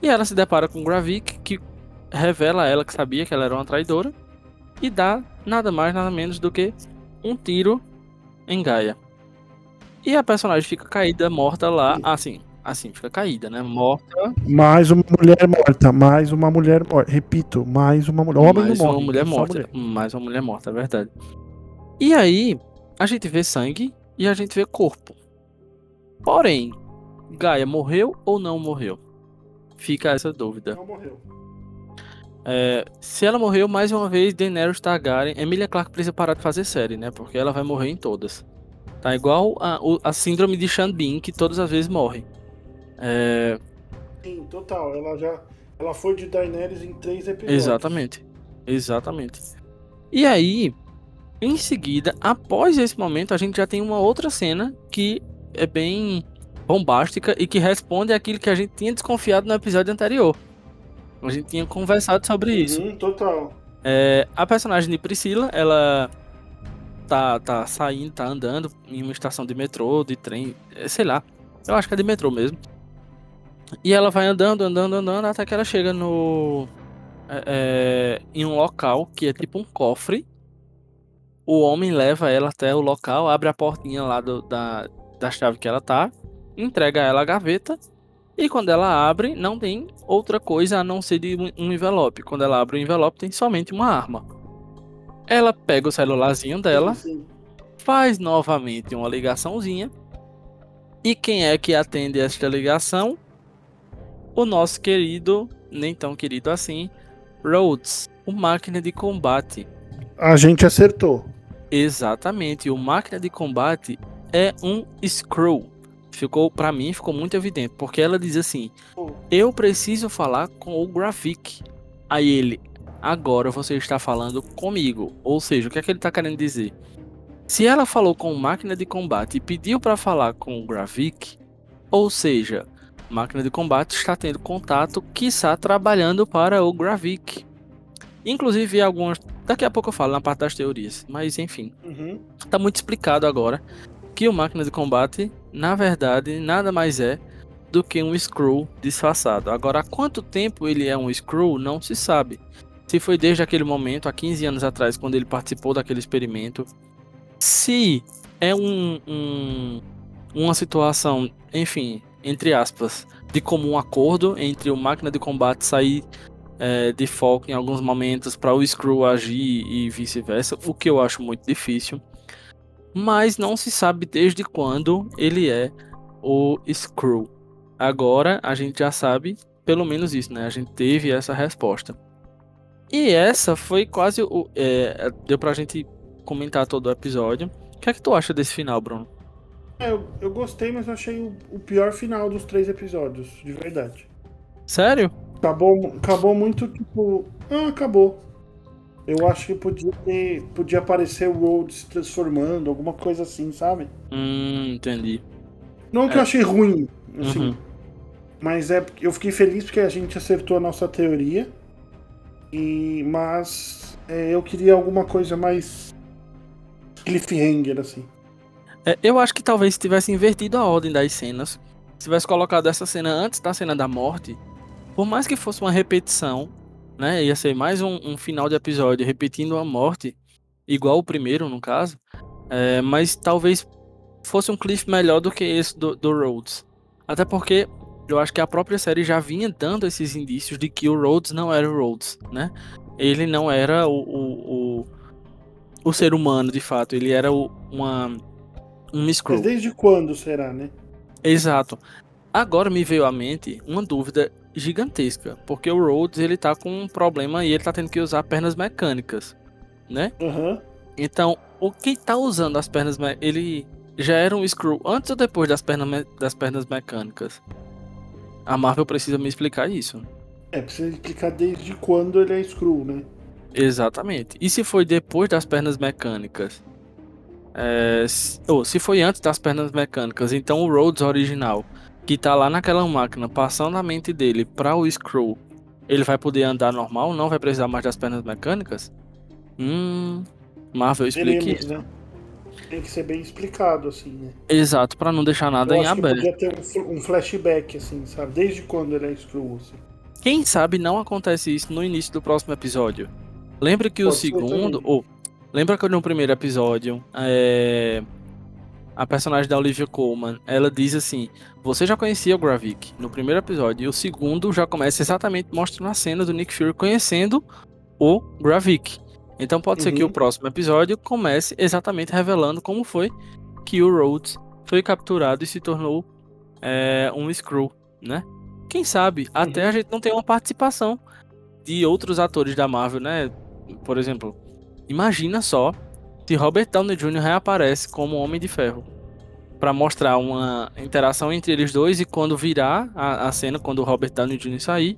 E ela se depara com Gravik, que revela a ela que sabia que ela era uma traidora. E dá nada mais, nada menos do que um tiro em Gaia. E a personagem fica caída, morta lá. Assim, assim, fica caída, né? Morta. Mais uma mulher morta, mais uma mulher morta. Repito, mais uma mulher. Homem mais não morre, uma mulher morta. mulher. Mais uma mulher morta, é verdade. E aí, a gente vê sangue e a gente vê corpo. Porém, Gaia morreu ou não morreu? Fica essa dúvida. Não morreu. É, se ela morreu, mais uma vez, Daenerys Targaryen. Emilia Clarke precisa parar de fazer série, né? Porque ela vai morrer em todas. Tá igual a, a síndrome de Sean Bean, que todas as vezes morre. É, Sim, total. Ela já. Ela foi de Daenerys em três episódios. exatamente. Exatamente. E aí, em seguida, após esse momento, a gente já tem uma outra cena que é bem bombástica e que responde àquilo que a gente tinha desconfiado no episódio anterior. A gente tinha conversado sobre isso. Uhum, total. É, a personagem de Priscila, ela tá, tá saindo, tá andando em uma estação de metrô, de trem, é, sei lá. Eu acho que é de metrô mesmo. E ela vai andando, andando, andando, até que ela chega no. é, é, em um local que é tipo um cofre. O homem leva ela até o local, abre a portinha lá do- da, da chave que ela tá, entrega ela a gaveta. E quando ela abre, não tem outra coisa a não ser de um- envelope. Quando ela abre o envelope, tem somente uma arma. Ela pega o celularzinho dela, faz novamente uma ligaçãozinha. E quem é que atende esta ligação? O nosso querido, nem tão querido assim, Rhodes, o máquina de combate. A gente acertou. Exatamente, o máquina de combate é um Skrull. Ficou, para mim, ficou muito evidente, porque ela diz assim: "Eu preciso falar com o Graphic". Aí ele: "Agora você está falando comigo". Ou seja, o que é que ele está querendo dizer? Se ela falou com máquina de combate e pediu para falar com o Gravik, ou seja, máquina de combate está tendo contato, quiçá trabalhando para o Gravik. Inclusive algumas, daqui a pouco eu falo na parte das teorias, mas enfim, Uhum. tá muito explicado agora que o máquina de combate, na verdade, nada mais é do que um Skrull disfarçado. Agora, há quanto tempo ele é um Skrull, não se sabe. Se foi desde aquele momento, há 15 anos atrás, quando ele participou daquele experimento. Se é um, um- uma situação, enfim, entre aspas, de comum acordo entre o máquina de combate sair é, de foco em alguns momentos para o Skrull agir e vice-versa, o que eu acho muito difícil. Mas não se sabe desde quando ele é o Skrull. Agora a gente já sabe pelo menos isso, né? A gente teve essa resposta. E essa foi quase o. é, deu pra gente comentar todo o episódio. O que é que tu acha desse final, Bruno? É, eu, eu gostei, mas eu achei o, o pior final dos três episódios, de verdade. Sério? Acabou, acabou muito tipo. Ah, acabou. Eu acho que podia ter. Podia aparecer o Road se transformando, alguma coisa assim, sabe? Hum, entendi. Não que É. eu achei ruim, assim. Uhum. Mas é porque eu fiquei feliz porque a gente acertou a nossa teoria. E mas é, eu queria alguma coisa mais cliffhanger assim. É, eu acho que talvez se tivesse invertido a ordem das cenas, se tivesse colocado essa cena antes da cena da morte, por mais que fosse uma repetição, né? Ia ser mais um, um final de episódio repetindo a morte, igual o primeiro, no caso. é, mas talvez fosse um cliff melhor do que esse do, do Rhodes. Até porque eu acho que a própria série já vinha dando esses indícios de que o Rhodes não era o Rhodes, né? Ele não era o, o, o, o ser humano, de fato. Ele era o- uma, um Mas Skrull. desde quando será, né? Exato. Agora me veio à mente uma dúvida gigantesca, porque o Rhodes ele tá com um problema e ele tá tendo que usar pernas mecânicas, né? Aham. Então, o que tá usando as pernas ele já era um Screw antes ou depois das pernas, das pernas mecânicas? A Marvel precisa me explicar isso. É, precisa explicar desde quando ele é Screw, né? Exatamente. E se foi depois das pernas mecânicas? É, ou se foi antes das pernas mecânicas, então o Rhodes original, que tá lá naquela máquina, passando a mente dele para o Screw, ele vai poder andar normal? Não vai precisar mais das pernas mecânicas? Hum. Marvel explique isso. Né? Tem que ser bem explicado, assim, né? Exato, para não deixar nada Eu em aberto. Podia ter um, um, flashback, assim, sabe? Desde quando ele é Screw, assim. Quem sabe não acontece isso no início do próximo episódio. Lembra que Pode o segundo. Ou, lembra que no primeiro episódio. É, a personagem da Olivia Colman, ela diz assim: Você já conhecia o Gravik no primeiro episódio, e o segundo já começa exatamente mostrando a cena do Nick Fury conhecendo o Gravik. Então pode uhum. ser que o uhum. próximo episódio comece exatamente revelando como foi que o Rhodes foi capturado e se tornou é, um Screw, né? Quem sabe uhum. até a gente não tem uma participação de outros atores da Marvel, né? Por exemplo, imagina só se Robert Downey Jr. reaparece como Homem de Ferro para mostrar uma interação entre eles dois e quando virar a, a cena, quando o Robert Downey Jr. sair,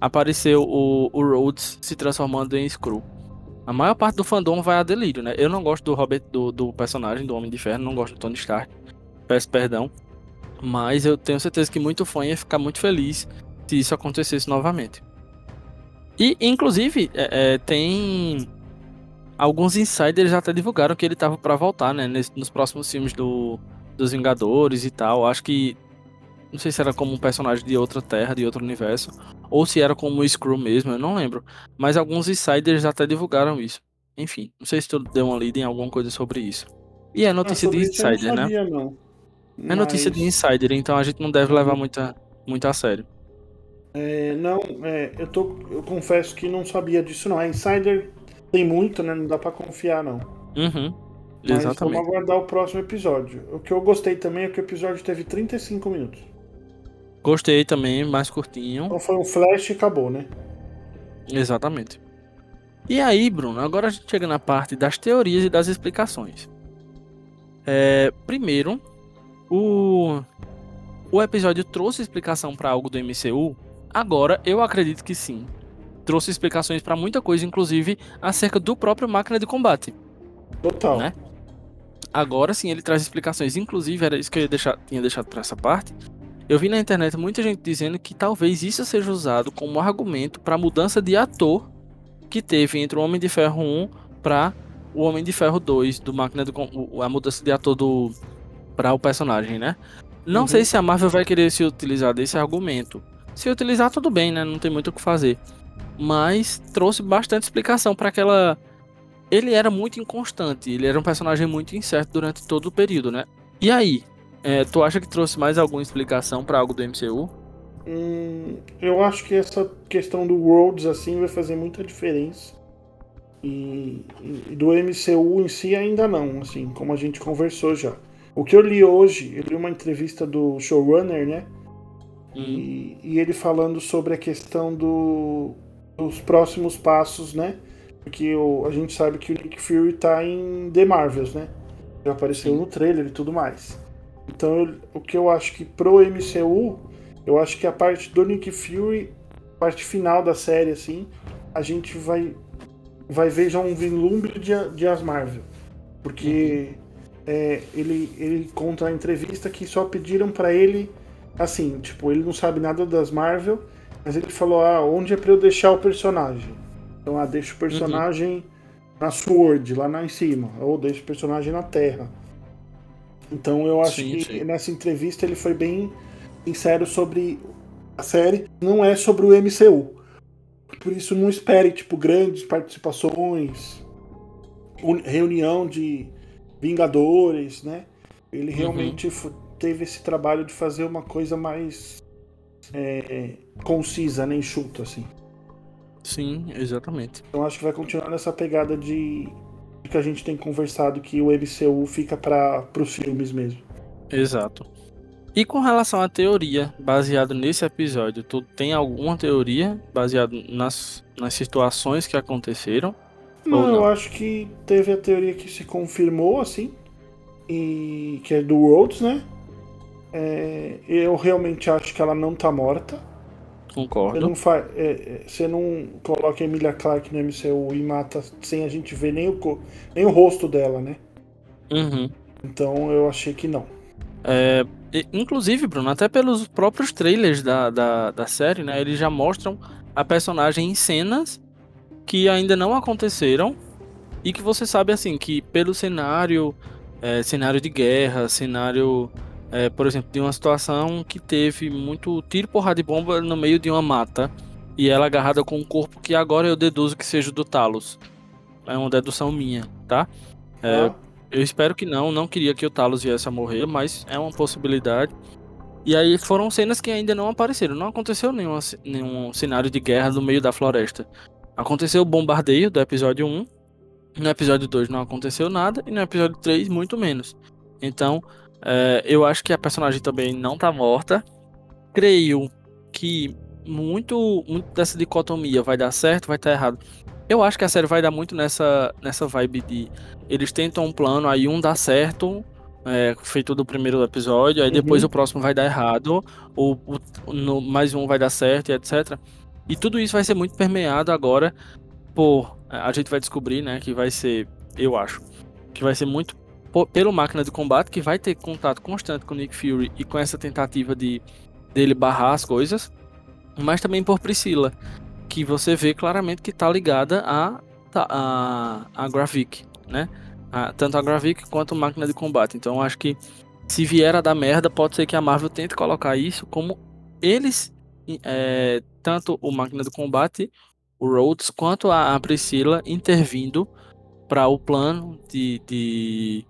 apareceu o, o Rhodes se transformando em Screw. A maior parte do fandom vai a delírio, né? Eu não gosto do Robert, do, do personagem do Homem de Ferro, não gosto do Tony Stark. Peço perdão. Mas eu tenho certeza que muito fã ia ficar muito feliz se isso acontecesse novamente. E, inclusive, é, é, tem alguns insiders até divulgaram que ele tava para voltar, né? Nesse, nos próximos filmes do, dos Vingadores e tal. Acho que. Não sei se era como um personagem de outra terra, de outro universo. Ou se era como o Screw mesmo, eu não lembro. Mas alguns insiders até divulgaram isso. Enfim, não sei se tu deu uma lida em alguma coisa sobre isso. E é notícia ah, de insider, né? Sabia, não. É notícia de insider, então a gente não deve levar muita, muito a sério. É, não, é, eu, tô, eu confesso que não sabia disso não. A insider tem muito, né? Não dá para confiar, não. Uhum. Mas Exatamente. vamos aguardar o próximo episódio. O que eu gostei também é que o episódio teve 35 minutos. Gostei também, mais curtinho. Então foi um flash e acabou, né? Exatamente. E aí, Bruno, agora a gente chega na parte das teorias e das explicações. É, primeiro, o, o episódio trouxe explicação para algo do MCU? Agora, eu acredito que sim trouxe explicações para muita coisa, inclusive acerca do próprio máquina de combate. Total. Né? Agora sim ele traz explicações, inclusive era isso que eu deixar, tinha deixado para essa parte. Eu vi na internet muita gente dizendo que talvez isso seja usado como argumento para a mudança de ator que teve entre o Homem de Ferro 1 para o Homem de Ferro 2 do máquina de a mudança de ator do para o personagem, né? Não uhum. sei se a Marvel vai querer se utilizar desse argumento. Se utilizar tudo bem, né? Não tem muito o que fazer mas trouxe bastante explicação para aquela. Ele era muito inconstante, ele era um personagem muito incerto durante todo o período, né? E aí, é, tu acha que trouxe mais alguma explicação para algo do MCU? Hum, eu acho que essa questão do Worlds assim vai fazer muita diferença. E, e, do MCU em si ainda não, assim, como a gente conversou já. O que eu li hoje, eu li uma entrevista do showrunner, né? Hum. E, e ele falando sobre a questão do os próximos passos, né? Porque o, a gente sabe que o Nick Fury tá em The Marvels, né? Já apareceu Sim. no trailer e tudo mais. Então, eu, o que eu acho que pro MCU, eu acho que a parte do Nick Fury, parte final da série, assim, a gente vai, vai ver já um vislumbre de, de As Marvel. Porque uhum. é, ele, ele conta na entrevista que só pediram para ele, assim, tipo, ele não sabe nada das Marvel mas ele falou, ah, onde é pra eu deixar o personagem? Então, ah, deixa o personagem uhum. na Sword, lá, lá em cima. Ou deixa o personagem na Terra. Então eu acho sim, que sim. nessa entrevista ele foi bem sincero sobre a série. Não é sobre o MCU. Por isso não espere, tipo, grandes participações, reunião de Vingadores, né? Ele uhum. realmente uhum. teve esse trabalho de fazer uma coisa mais é, concisa, nem enxuta, assim. Sim, exatamente. Então acho que vai continuar nessa pegada de, de que a gente tem conversado que o MCU fica para os filmes mesmo. Exato. E com relação à teoria baseado nesse episódio, tu tem alguma teoria baseada nas, nas situações que aconteceram? Não, não, eu acho que teve a teoria que se confirmou, assim. e que é do Rhodes, né? É, eu realmente acho que ela não tá morta. Concordo. Você não, fa é, é, você não coloca a Emilia Clarke no MCU e mata sem a gente ver nem o, nem o rosto dela, né? Uhum. Então eu achei que não. É, inclusive, Bruno, até pelos próprios trailers da, da, da série, né? Eles já mostram a personagem em cenas que ainda não aconteceram e que você sabe, assim, que pelo cenário, é, cenário de guerra, cenário, é, por exemplo, de uma situação que teve muito tiro, porrada de bomba no meio de uma mata e ela agarrada com um corpo que agora eu deduzo que seja do Talos. É uma dedução minha, tá? É, ah. Eu espero que não, não queria que o Talos viesse a morrer, mas é uma possibilidade. E aí foram cenas que ainda não apareceram. Não aconteceu nenhum, nenhum cenário de guerra no meio da floresta. Aconteceu o bombardeio do episódio 1. No episódio 2 não aconteceu nada. E no episódio 3, muito menos. Então, é, eu acho que a personagem também não tá morta. Creio que muito, muito dessa dicotomia vai dar certo, vai estar tá errado. Eu acho que a série vai dar muito nessa, nessa vibe de. Eles tentam um plano, aí um dá certo, é, feito do primeiro episódio, aí uhum. depois o próximo vai dar errado, ou, no, mais um vai dar certo, e etc. E tudo isso vai ser muito permeado agora por. A gente vai descobrir, né, que vai ser, eu acho, que vai ser muito pelo máquina de combate, que vai ter contato constante com Nick Fury e com essa tentativa de dele barrar as coisas, mas também por Priscila, que você vê claramente que tá ligada a, a, a Gravik, né? A, tanto a Gravik quanto a máquina de combate. Então acho que se vier a dar merda, pode ser que a Marvel tente colocar isso como eles, é, tanto o máquina de combate, o Rhodes, quanto a, a Priscila intervindo para o plano de, de,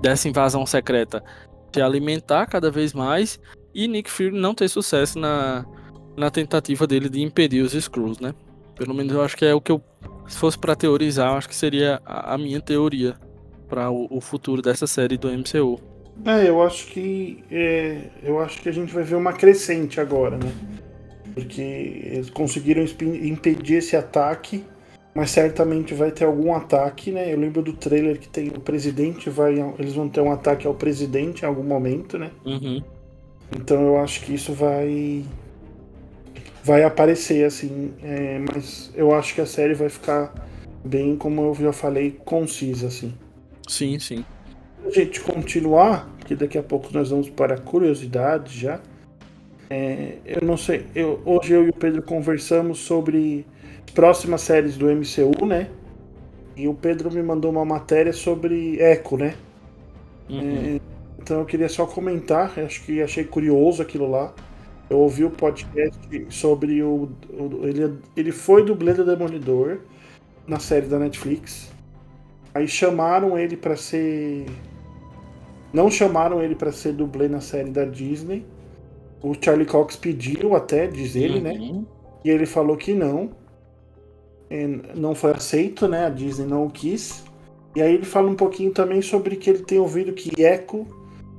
dessa invasão secreta se alimentar cada vez mais e Nick Fury não ter sucesso na, na tentativa dele de impedir os Skrulls, né? Pelo menos eu acho que é o que eu, se fosse para teorizar, acho que seria a, a minha teoria para o, o, futuro dessa série do MCU. É, eu acho que é, eu acho que a gente vai ver uma crescente agora, né? Porque eles conseguiram impedir esse ataque, mas certamente vai ter algum ataque, né? Eu lembro do trailer que tem o presidente vai, eles vão ter um ataque ao presidente em algum momento, né? Uhum. Então eu acho que isso vai vai aparecer, assim. É, mas eu acho que a série vai ficar bem, como eu já falei, concisa, assim. Sim, sim. A gente continuar, que daqui a pouco nós vamos para curiosidades já. É, eu não sei, eu, hoje eu e o Pedro conversamos sobre próximas séries do MCU, né? E o Pedro me mandou uma matéria sobre Echo, né? Uhum. É, então eu queria só comentar, acho que achei curioso aquilo lá. Eu ouvi o podcast sobre o. o ele, ele foi dublê do Demolidor na série da Netflix. Aí chamaram ele para ser. Não chamaram ele para ser dublê na série da Disney. O Charlie Cox pediu até, diz ele, né? uhum. né? E ele falou que não. E não foi aceito, né? A Disney não quis. E aí ele fala um pouquinho também sobre que ele tem ouvido que Echo,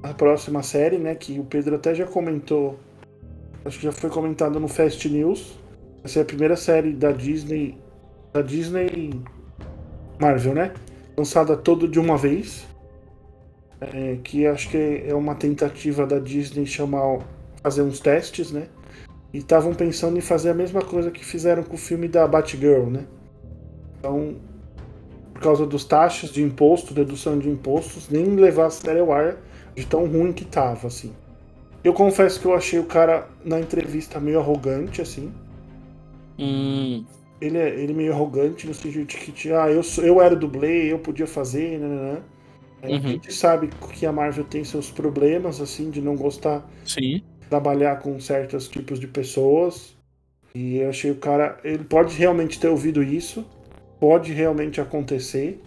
a próxima série, né? Que o Pedro até já comentou acho que já foi comentado no Fast News. Vai ser a primeira série da Disney. Da Disney Marvel, né? Lançada toda de uma vez. É, que acho que é uma tentativa da Disney chamar. fazer uns testes, né? E estavam pensando em fazer a mesma coisa que fizeram com o filme da Batgirl, né? Então, por causa dos taxas de imposto, dedução de impostos, nem levar a ar de tão ruim que tava, assim. Eu confesso que eu achei o cara na entrevista meio arrogante, assim. Hum. Ele é ele é meio arrogante no sentido de que, ah, eu, sou, eu era dublê, eu podia fazer, né? né, né. É, uhum. A gente sabe que a Marvel tem seus problemas, assim, de não gostar Sim. Trabalhar com certos tipos de pessoas. E eu achei o cara. Ele pode realmente ter ouvido isso, pode realmente acontecer,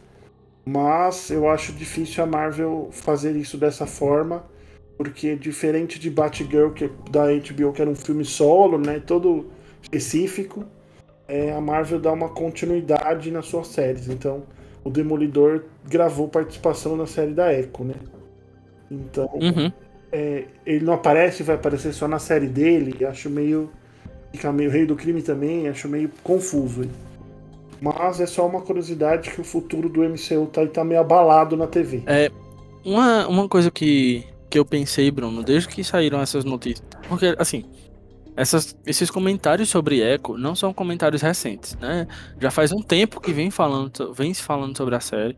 mas eu acho difícil a Marvel fazer isso dessa forma porque diferente de Batgirl que da HBO que era um filme solo, né, todo específico, é, a Marvel dá uma continuidade nas suas séries. Então, o Demolidor gravou participação na série da Echo, né? Então, uhum. É, ele não aparece, vai aparecer só na série dele. Acho meio fica meio rei do crime também, acho meio confuso. Hein? Mas é só uma curiosidade que o futuro do MCU tá, tá meio abalado na TV. É, uma, uma coisa que, que eu pensei, Bruno, desde que saíram essas notícias. Porque, assim, essas, esses comentários sobre Echo não são comentários recentes, né? Já faz um tempo que vem falando, vem se falando sobre a série.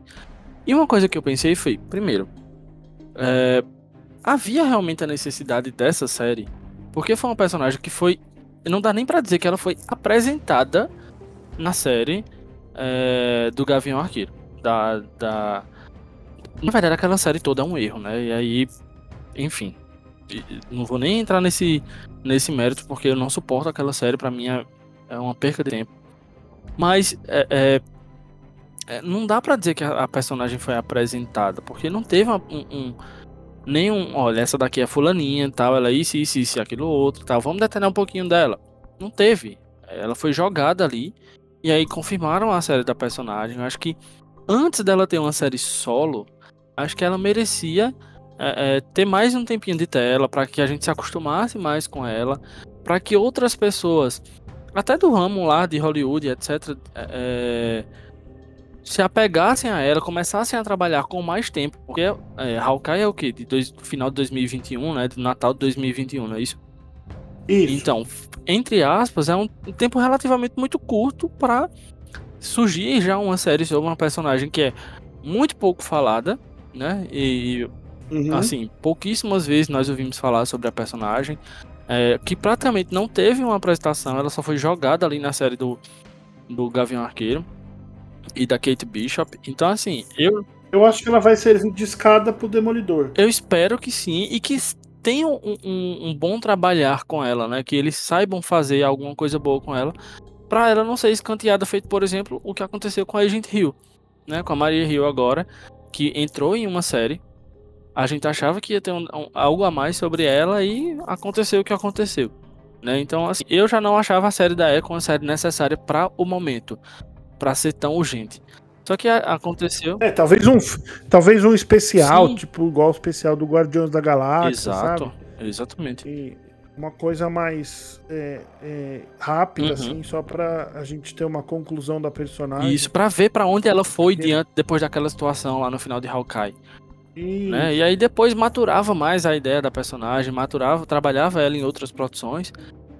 E uma coisa que eu pensei foi, primeiro, é, havia realmente a necessidade dessa série, porque foi uma personagem que foi, não dá nem para dizer que ela foi apresentada na série é, do Gavião Arqueiro, da, da, na verdade aquela série toda é um erro, né? E aí, enfim, não vou nem entrar nesse, nesse mérito, porque eu não suporto aquela série, para mim é, é, uma perca de tempo. Mas é, é, é não dá para dizer que a, personagem foi apresentada, porque não teve um, um, nenhum, olha, essa daqui é fulaninha, tal, ela é isso, isso, isso, aquilo outro, tal, vamos detalhar um pouquinho dela. Não teve. Ela foi jogada ali e aí confirmaram a série da personagem. Eu acho que antes dela ter uma série solo, acho que ela merecia é, é, ter mais um tempinho de tela para que a gente se acostumasse mais com ela, para que outras pessoas, até do ramo lá de Hollywood, etc., é, é, se apegassem a ela, começassem a trabalhar com mais tempo, porque é, Hawkeye é o que? De dois, final de 2021, né? Do Natal de 2021, não é isso? Isso. Então, entre aspas, é um tempo relativamente muito curto para surgir já uma série sobre uma personagem que é muito pouco falada, né? E Uhum. Assim, pouquíssimas vezes nós ouvimos falar sobre a personagem. É, que praticamente não teve uma apresentação, ela só foi jogada ali na série do, do Gavião Arqueiro e da Kate Bishop. Então, assim, eu. Eu acho que ela vai servir de escada pro Demolidor. Eu espero que sim, e que tenham um, um, um bom trabalhar com ela, né? Que eles saibam fazer alguma coisa boa com ela, para ela não ser escanteada, feito, por exemplo, o que aconteceu com a Agent Hill, né? Com a Maria Hill agora, que entrou em uma série a gente achava que ia ter um, algo a mais sobre ela e aconteceu o que aconteceu. Né? Então, assim, eu já não achava a série da Echo uma série necessária para o momento, para ser tão urgente. Só que aconteceu. É, talvez um, talvez um especial, Sim. tipo igual o especial do Guardiões da Galáxia, Exato, sabe? Exatamente. E uma coisa mais é, é, rápida, uhum. assim, só para a gente ter uma conclusão da personagem. Isso, para ver para onde ela foi diante depois daquela situação lá no final de Hawkeye. Né? E aí depois maturava mais a ideia da personagem, maturava, trabalhava ela em outras produções,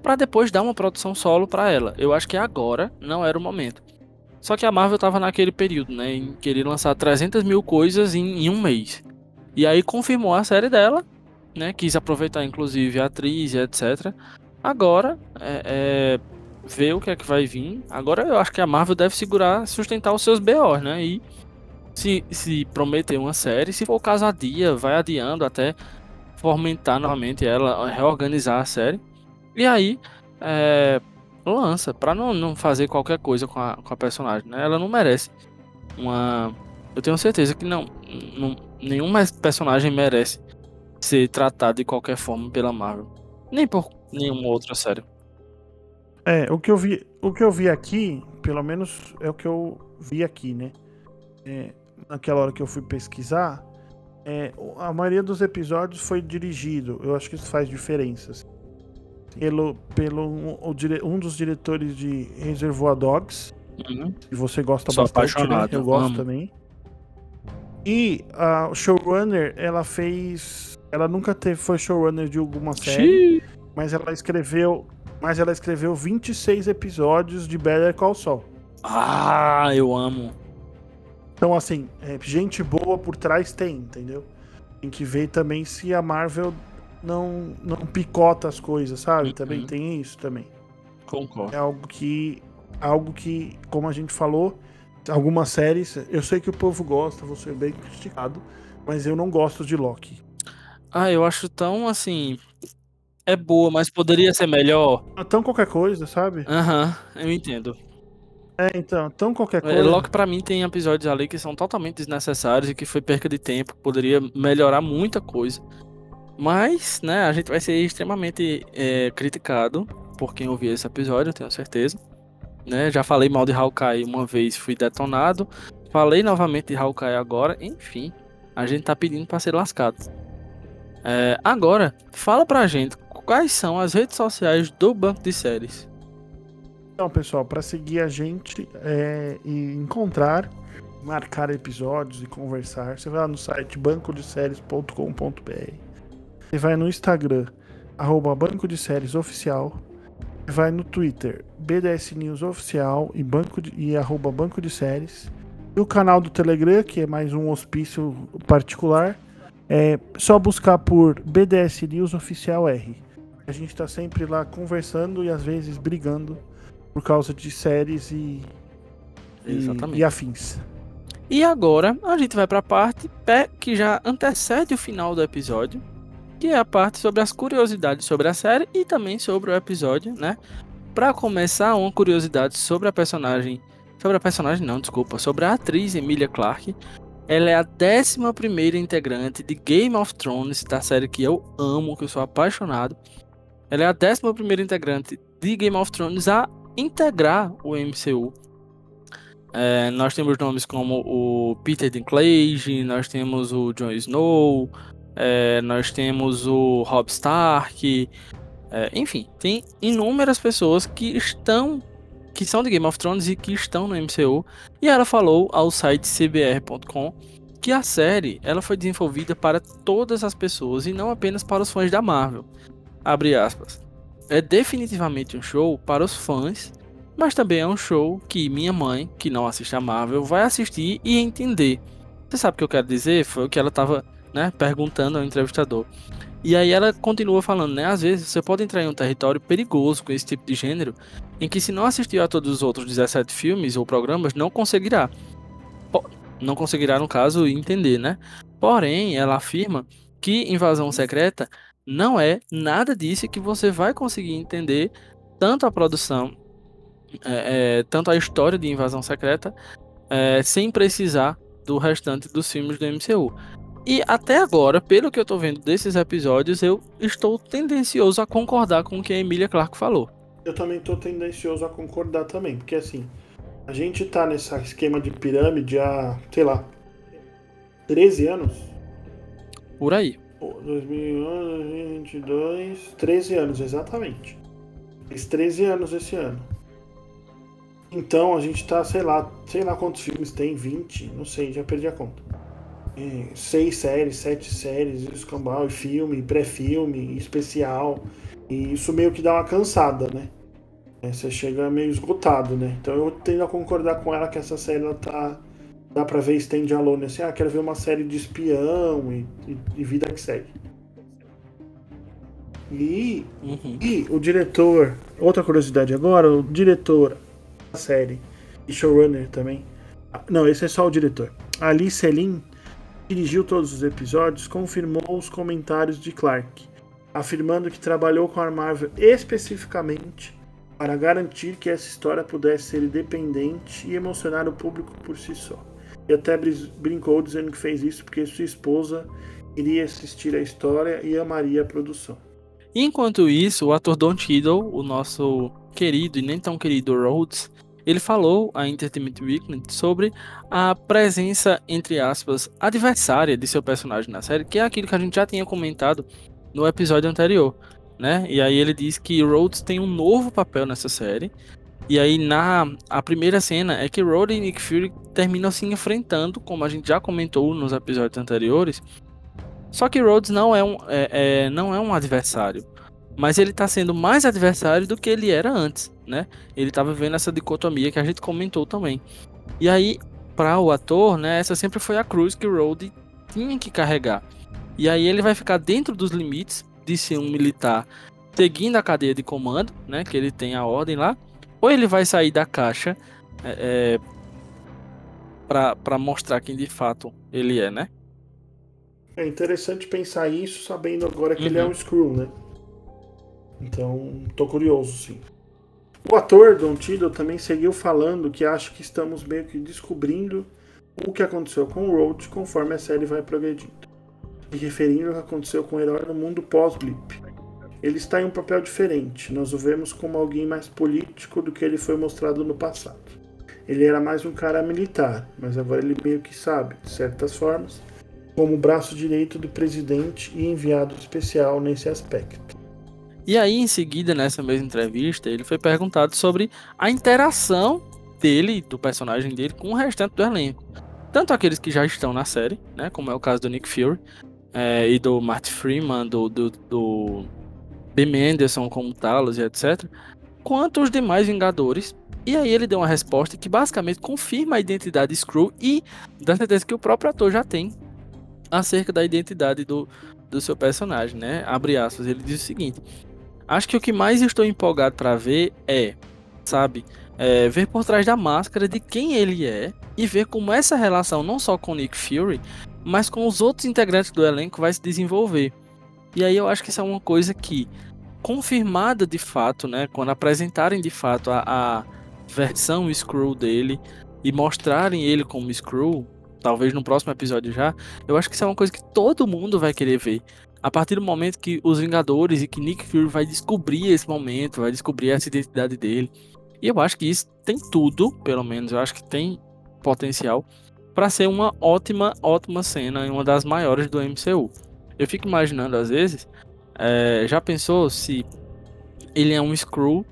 para depois dar uma produção solo para ela. Eu acho que agora não era o momento. Só que a Marvel tava naquele período, né, em querer lançar 300 mil coisas em, em um mês. E aí confirmou a série dela, né, quis aproveitar inclusive a atriz e etc. Agora, é, é, ver o que é que vai vir. Agora eu acho que a Marvel deve segurar, sustentar os seus BOs, né, e se, se prometer uma série, se for o caso adia, vai adiando até fomentar novamente ela, reorganizar a série. E aí, é, lança, pra não, não fazer qualquer coisa com a, com a personagem, né? Ela não merece uma... Eu tenho certeza que não, não nenhum personagem merece ser tratado de qualquer forma pela Marvel. Nem por nenhuma outra série. É, o que eu vi, o que eu vi aqui, pelo menos é o que eu vi aqui, né? É, naquela hora que eu fui pesquisar, é, a maioria dos episódios foi dirigido. Eu acho que isso faz diferença. Assim. Pelo, pelo um, um, dos diretores de Reservoir Dogs. Uhum. E você gosta Sou bastante, né? Eu gosto amo. também. E a showrunner, ela fez. Ela nunca teve, foi showrunner de alguma série. Xiii. Mas ela escreveu. Mas ela escreveu 26 episódios de Better Call Saul. Ah, eu amo. Então, assim, é, gente boa por trás tem, entendeu? Tem que ver também se a Marvel não, não picota as coisas, sabe? Uhum. Também tem isso também. Concordo. É algo que, algo que, como a gente falou, algumas séries, eu sei que o povo gosta, vou ser bem criticado, mas eu não gosto de Loki. Ah, eu acho tão assim. É boa, mas poderia ser melhor. Tão qualquer coisa, sabe? Aham, uhum, eu entendo. É, então, tão qualquer é, coisa. É, Loki pra mim tem episódios ali que são totalmente desnecessários e que foi perca de tempo, poderia melhorar muita coisa. Mas, né, a gente vai ser extremamente é, criticado por quem ouvir esse episódio, eu tenho certeza. Né, já falei mal de Hawkeye uma vez, fui detonado. Falei novamente de Hawkeye agora, enfim. A gente tá pedindo pra ser lascado. É, agora, fala pra gente quais são as redes sociais do Banco de Séries. Então, pessoal, para seguir a gente é, e encontrar, marcar episódios e conversar, você vai lá no site bancodeséries.com.br. Você vai no Instagram, arroba Banco de Séries Oficial. Vai no Twitter, BDS News Oficial e, banco de, e arroba Banco de Séries. E o canal do Telegram, que é mais um hospício particular, é só buscar por BDS News Oficial R. A gente está sempre lá conversando e às vezes brigando por causa de séries e, e, e afins. E agora a gente vai para a parte que já antecede o final do episódio, que é a parte sobre as curiosidades sobre a série e também sobre o episódio, né? Para começar, uma curiosidade sobre a personagem, sobre a personagem não, desculpa, sobre a atriz Emilia Clarke. Ela é a 11 primeira integrante de Game of Thrones, da série que eu amo, que eu sou apaixonado. Ela é a 11 primeira integrante de Game of Thrones a integrar o MCU. É, nós temos nomes como o Peter Dinklage, nós temos o Jon Snow, é, nós temos o Rob Stark, é, enfim, tem inúmeras pessoas que estão, que são de Game of Thrones e que estão no MCU. E ela falou ao site cbr.com que a série ela foi desenvolvida para todas as pessoas e não apenas para os fãs da Marvel. Abre aspas. É definitivamente um show para os fãs, mas também é um show que minha mãe, que não assiste a Marvel, vai assistir e entender. Você sabe o que eu quero dizer? Foi o que ela estava né, perguntando ao entrevistador. E aí ela continua falando, né? Às vezes você pode entrar em um território perigoso com esse tipo de gênero, em que se não assistiu a todos os outros 17 filmes ou programas, não conseguirá. Não conseguirá, no caso, entender, né? Porém, ela afirma que Invasão Secreta não é nada disso que você vai conseguir entender tanto a produção, é, é, tanto a história de Invasão Secreta, é, sem precisar do restante dos filmes do MCU. E até agora, pelo que eu tô vendo desses episódios, eu estou tendencioso a concordar com o que a Emilia Clarke falou. Eu também tô tendencioso a concordar também, porque assim, a gente tá nesse esquema de pirâmide há, sei lá, 13 anos. Por aí. 2022, 13 anos, exatamente. Fez 13 anos esse ano. Então a gente tá, sei lá, sei lá quantos filmes tem, 20, não sei, já perdi a conta seis séries, sete séries, escambau, filme, pré-filme, especial. E isso meio que dá uma cansada, né? É, você chega meio esgotado, né? Então eu tendo a concordar com ela que essa série ela tá. Dá pra ver stand alone assim, ah, quero ver uma série de espião e, e, e vida que segue. E, uhum. e o diretor, outra curiosidade agora, o diretor da série e showrunner também. Não, esse é só o diretor. Ali Selim dirigiu todos os episódios, confirmou os comentários de Clark, afirmando que trabalhou com a Marvel especificamente para garantir que essa história pudesse ser independente e emocionar o público por si só. E até brincou dizendo que fez isso porque sua esposa iria assistir a história e amaria a produção. Enquanto isso, o ator Don Cheadle, o nosso querido e nem tão querido Rhodes, ele falou à Entertainment Weekly sobre a presença, entre aspas, adversária de seu personagem na série, que é aquilo que a gente já tinha comentado no episódio anterior, né? E aí ele diz que Rhodes tem um novo papel nessa série. E aí na a primeira cena é que Rhodes e Nick Fury terminam se enfrentando, como a gente já comentou nos episódios anteriores. Só que Rhodes não é um, é, é, não é um adversário mas ele está sendo mais adversário do que ele era antes, né? Ele estava vendo essa dicotomia que a gente comentou também. E aí, para o ator, né, essa sempre foi a cruz que o Rhodey tinha que carregar. E aí ele vai ficar dentro dos limites de ser um militar seguindo a cadeia de comando, né, que ele tem a ordem lá, ou ele vai sair da caixa é, é, para mostrar quem de fato ele é, né? É interessante pensar isso sabendo agora que uhum. ele é uhum. um Skrull, né? Então, tô curioso, sim. O ator Don Tiddle também seguiu falando que acha que estamos meio que descobrindo o que aconteceu com o Road conforme a série vai progredindo. E referindo ao que aconteceu com o herói no mundo pós-blip. Ele está em um papel diferente, nós o vemos como alguém mais político do que ele foi mostrado no passado. Ele era mais um cara militar, mas agora ele meio que sabe, de certas formas, como o braço direito do presidente e enviado especial nesse aspecto. E aí, em seguida, nessa mesma entrevista, ele foi perguntado sobre a interação dele, do personagem dele, com o restante do elenco. tanto aqueles que já estão na série, né, como é o caso do Nick Fury é, e do Martin Freeman, do, do, do B. Mendelsohn como Talos e etc., quanto os demais Vingadores. E aí ele deu uma resposta que basicamente confirma a identidade Screw e dá certeza que o próprio ator já tem acerca da identidade do, do seu personagem, né? Abre aspas, ele diz o seguinte: Acho que o que mais estou empolgado para ver é, sabe, é, ver por trás da máscara de quem ele é e ver como essa relação, não só com Nick Fury, mas com os outros integrantes do elenco, vai se desenvolver. E aí eu acho que isso é uma coisa que, confirmada de fato, né, quando apresentarem de fato a, a versão Screw dele e mostrarem ele como Screw, talvez no próximo episódio já, eu acho que isso é uma coisa que todo mundo vai querer ver. A partir do momento que os Vingadores e que Nick Fury vai descobrir esse momento, vai descobrir essa identidade dele. E eu acho que isso tem tudo, pelo menos, eu acho que tem potencial para ser uma ótima, ótima cena e uma das maiores do MCU. Eu fico imaginando às vezes, é, já pensou se ele é um Screw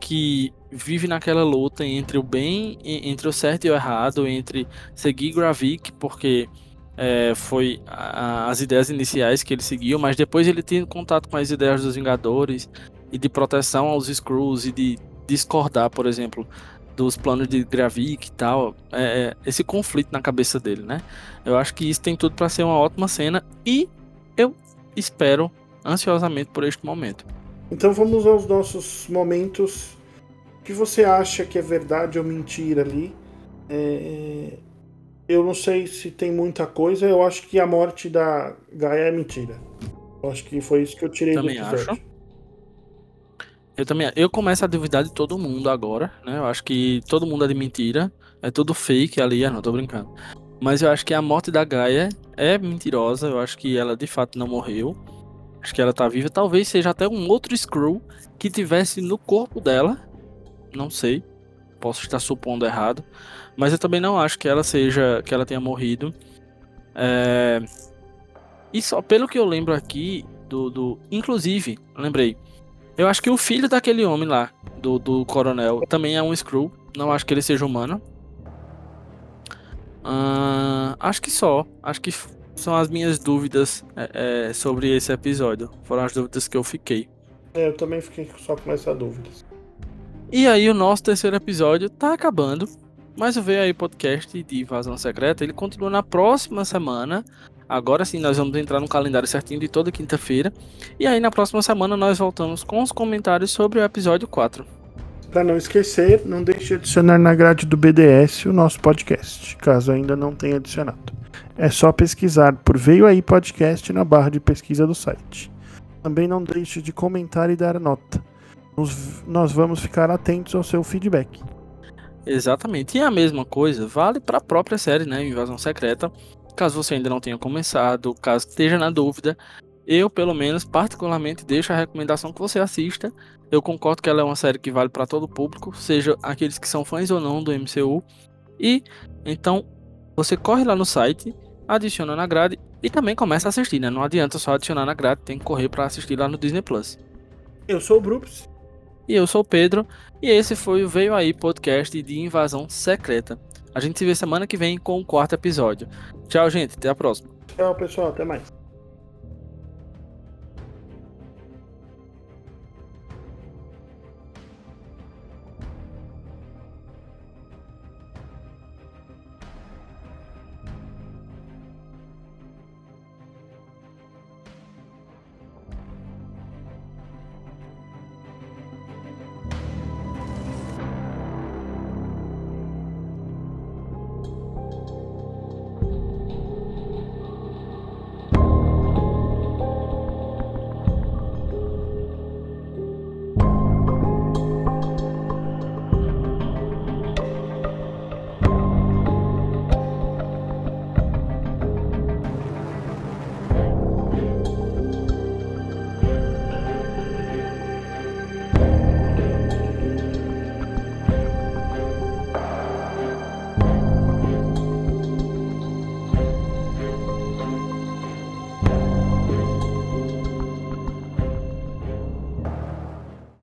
que vive naquela luta entre o bem, entre o certo e o errado, entre seguir Gravik, porque é, foi a, as ideias iniciais que ele seguiu, mas depois ele tem contato com as ideias dos Vingadores e de proteção aos Skrulls e de discordar, por exemplo, dos planos de Gravik e tal, é, é, esse conflito na cabeça dele, né? Eu acho que isso tem tudo para ser uma ótima cena e eu espero ansiosamente por este momento. Então vamos aos nossos momentos. Que você acha que é verdade ou mentira ali? É... Eu não sei se tem muita coisa. Eu acho que a morte da Gaia é mentira. Eu acho que foi isso que eu tirei Também do episódio. Acho. Eu também, eu começo a duvidar de todo mundo agora, né? Eu acho que todo mundo é de mentira, é tudo fake ali, ah, não, tô brincando. Mas eu acho que a morte da Gaia é mentirosa, eu acho que ela de fato não morreu. Acho que ela tá viva, talvez seja até um outro Screw que tivesse no corpo dela. Não sei, posso estar supondo errado, mas eu também não acho que ela seja, que ela tenha morrido. É... E só pelo que eu lembro aqui do, do, inclusive, lembrei, eu acho que o filho daquele homem lá, do, do coronel, também é um Skrull. Não acho que ele seja humano. Uh, acho que só. Acho que são as minhas dúvidas é, é, sobre esse episódio. Foram as dúvidas que eu fiquei. É, eu também fiquei só com essas dúvidas. E aí o nosso terceiro episódio tá acabando. Mas o aí podcast de Invasão Secreta, ele continua na próxima semana. Agora sim, nós vamos entrar no calendário certinho de toda quinta-feira. E aí, na próxima semana, nós voltamos com os comentários sobre o episódio 4. Para não esquecer, não deixe de adicionar na grade do BDS o nosso podcast, caso ainda não tenha adicionado. É só pesquisar por Veio Aí Podcast na barra de pesquisa do site. Também não deixe de comentar e dar nota. Nos, nós vamos ficar atentos ao seu feedback. Exatamente. E a mesma coisa vale para a própria série, né? Invasão Secreta. Caso você ainda não tenha começado, caso esteja na dúvida, eu, pelo menos, particularmente, deixo a recomendação que você assista. Eu concordo que ela é uma série que vale para todo o público, seja aqueles que são fãs ou não do MCU. E então você corre lá no site, adiciona na grade e também começa a assistir, né? Não adianta só adicionar na grade, tem que correr para assistir lá no Disney Plus. Eu sou o Brups. E eu sou o Pedro, e esse foi o Veio Aí podcast de Invasão Secreta. A gente se vê semana que vem com o quarto episódio. Tchau, gente. Até a próxima. Tchau, pessoal. Até mais.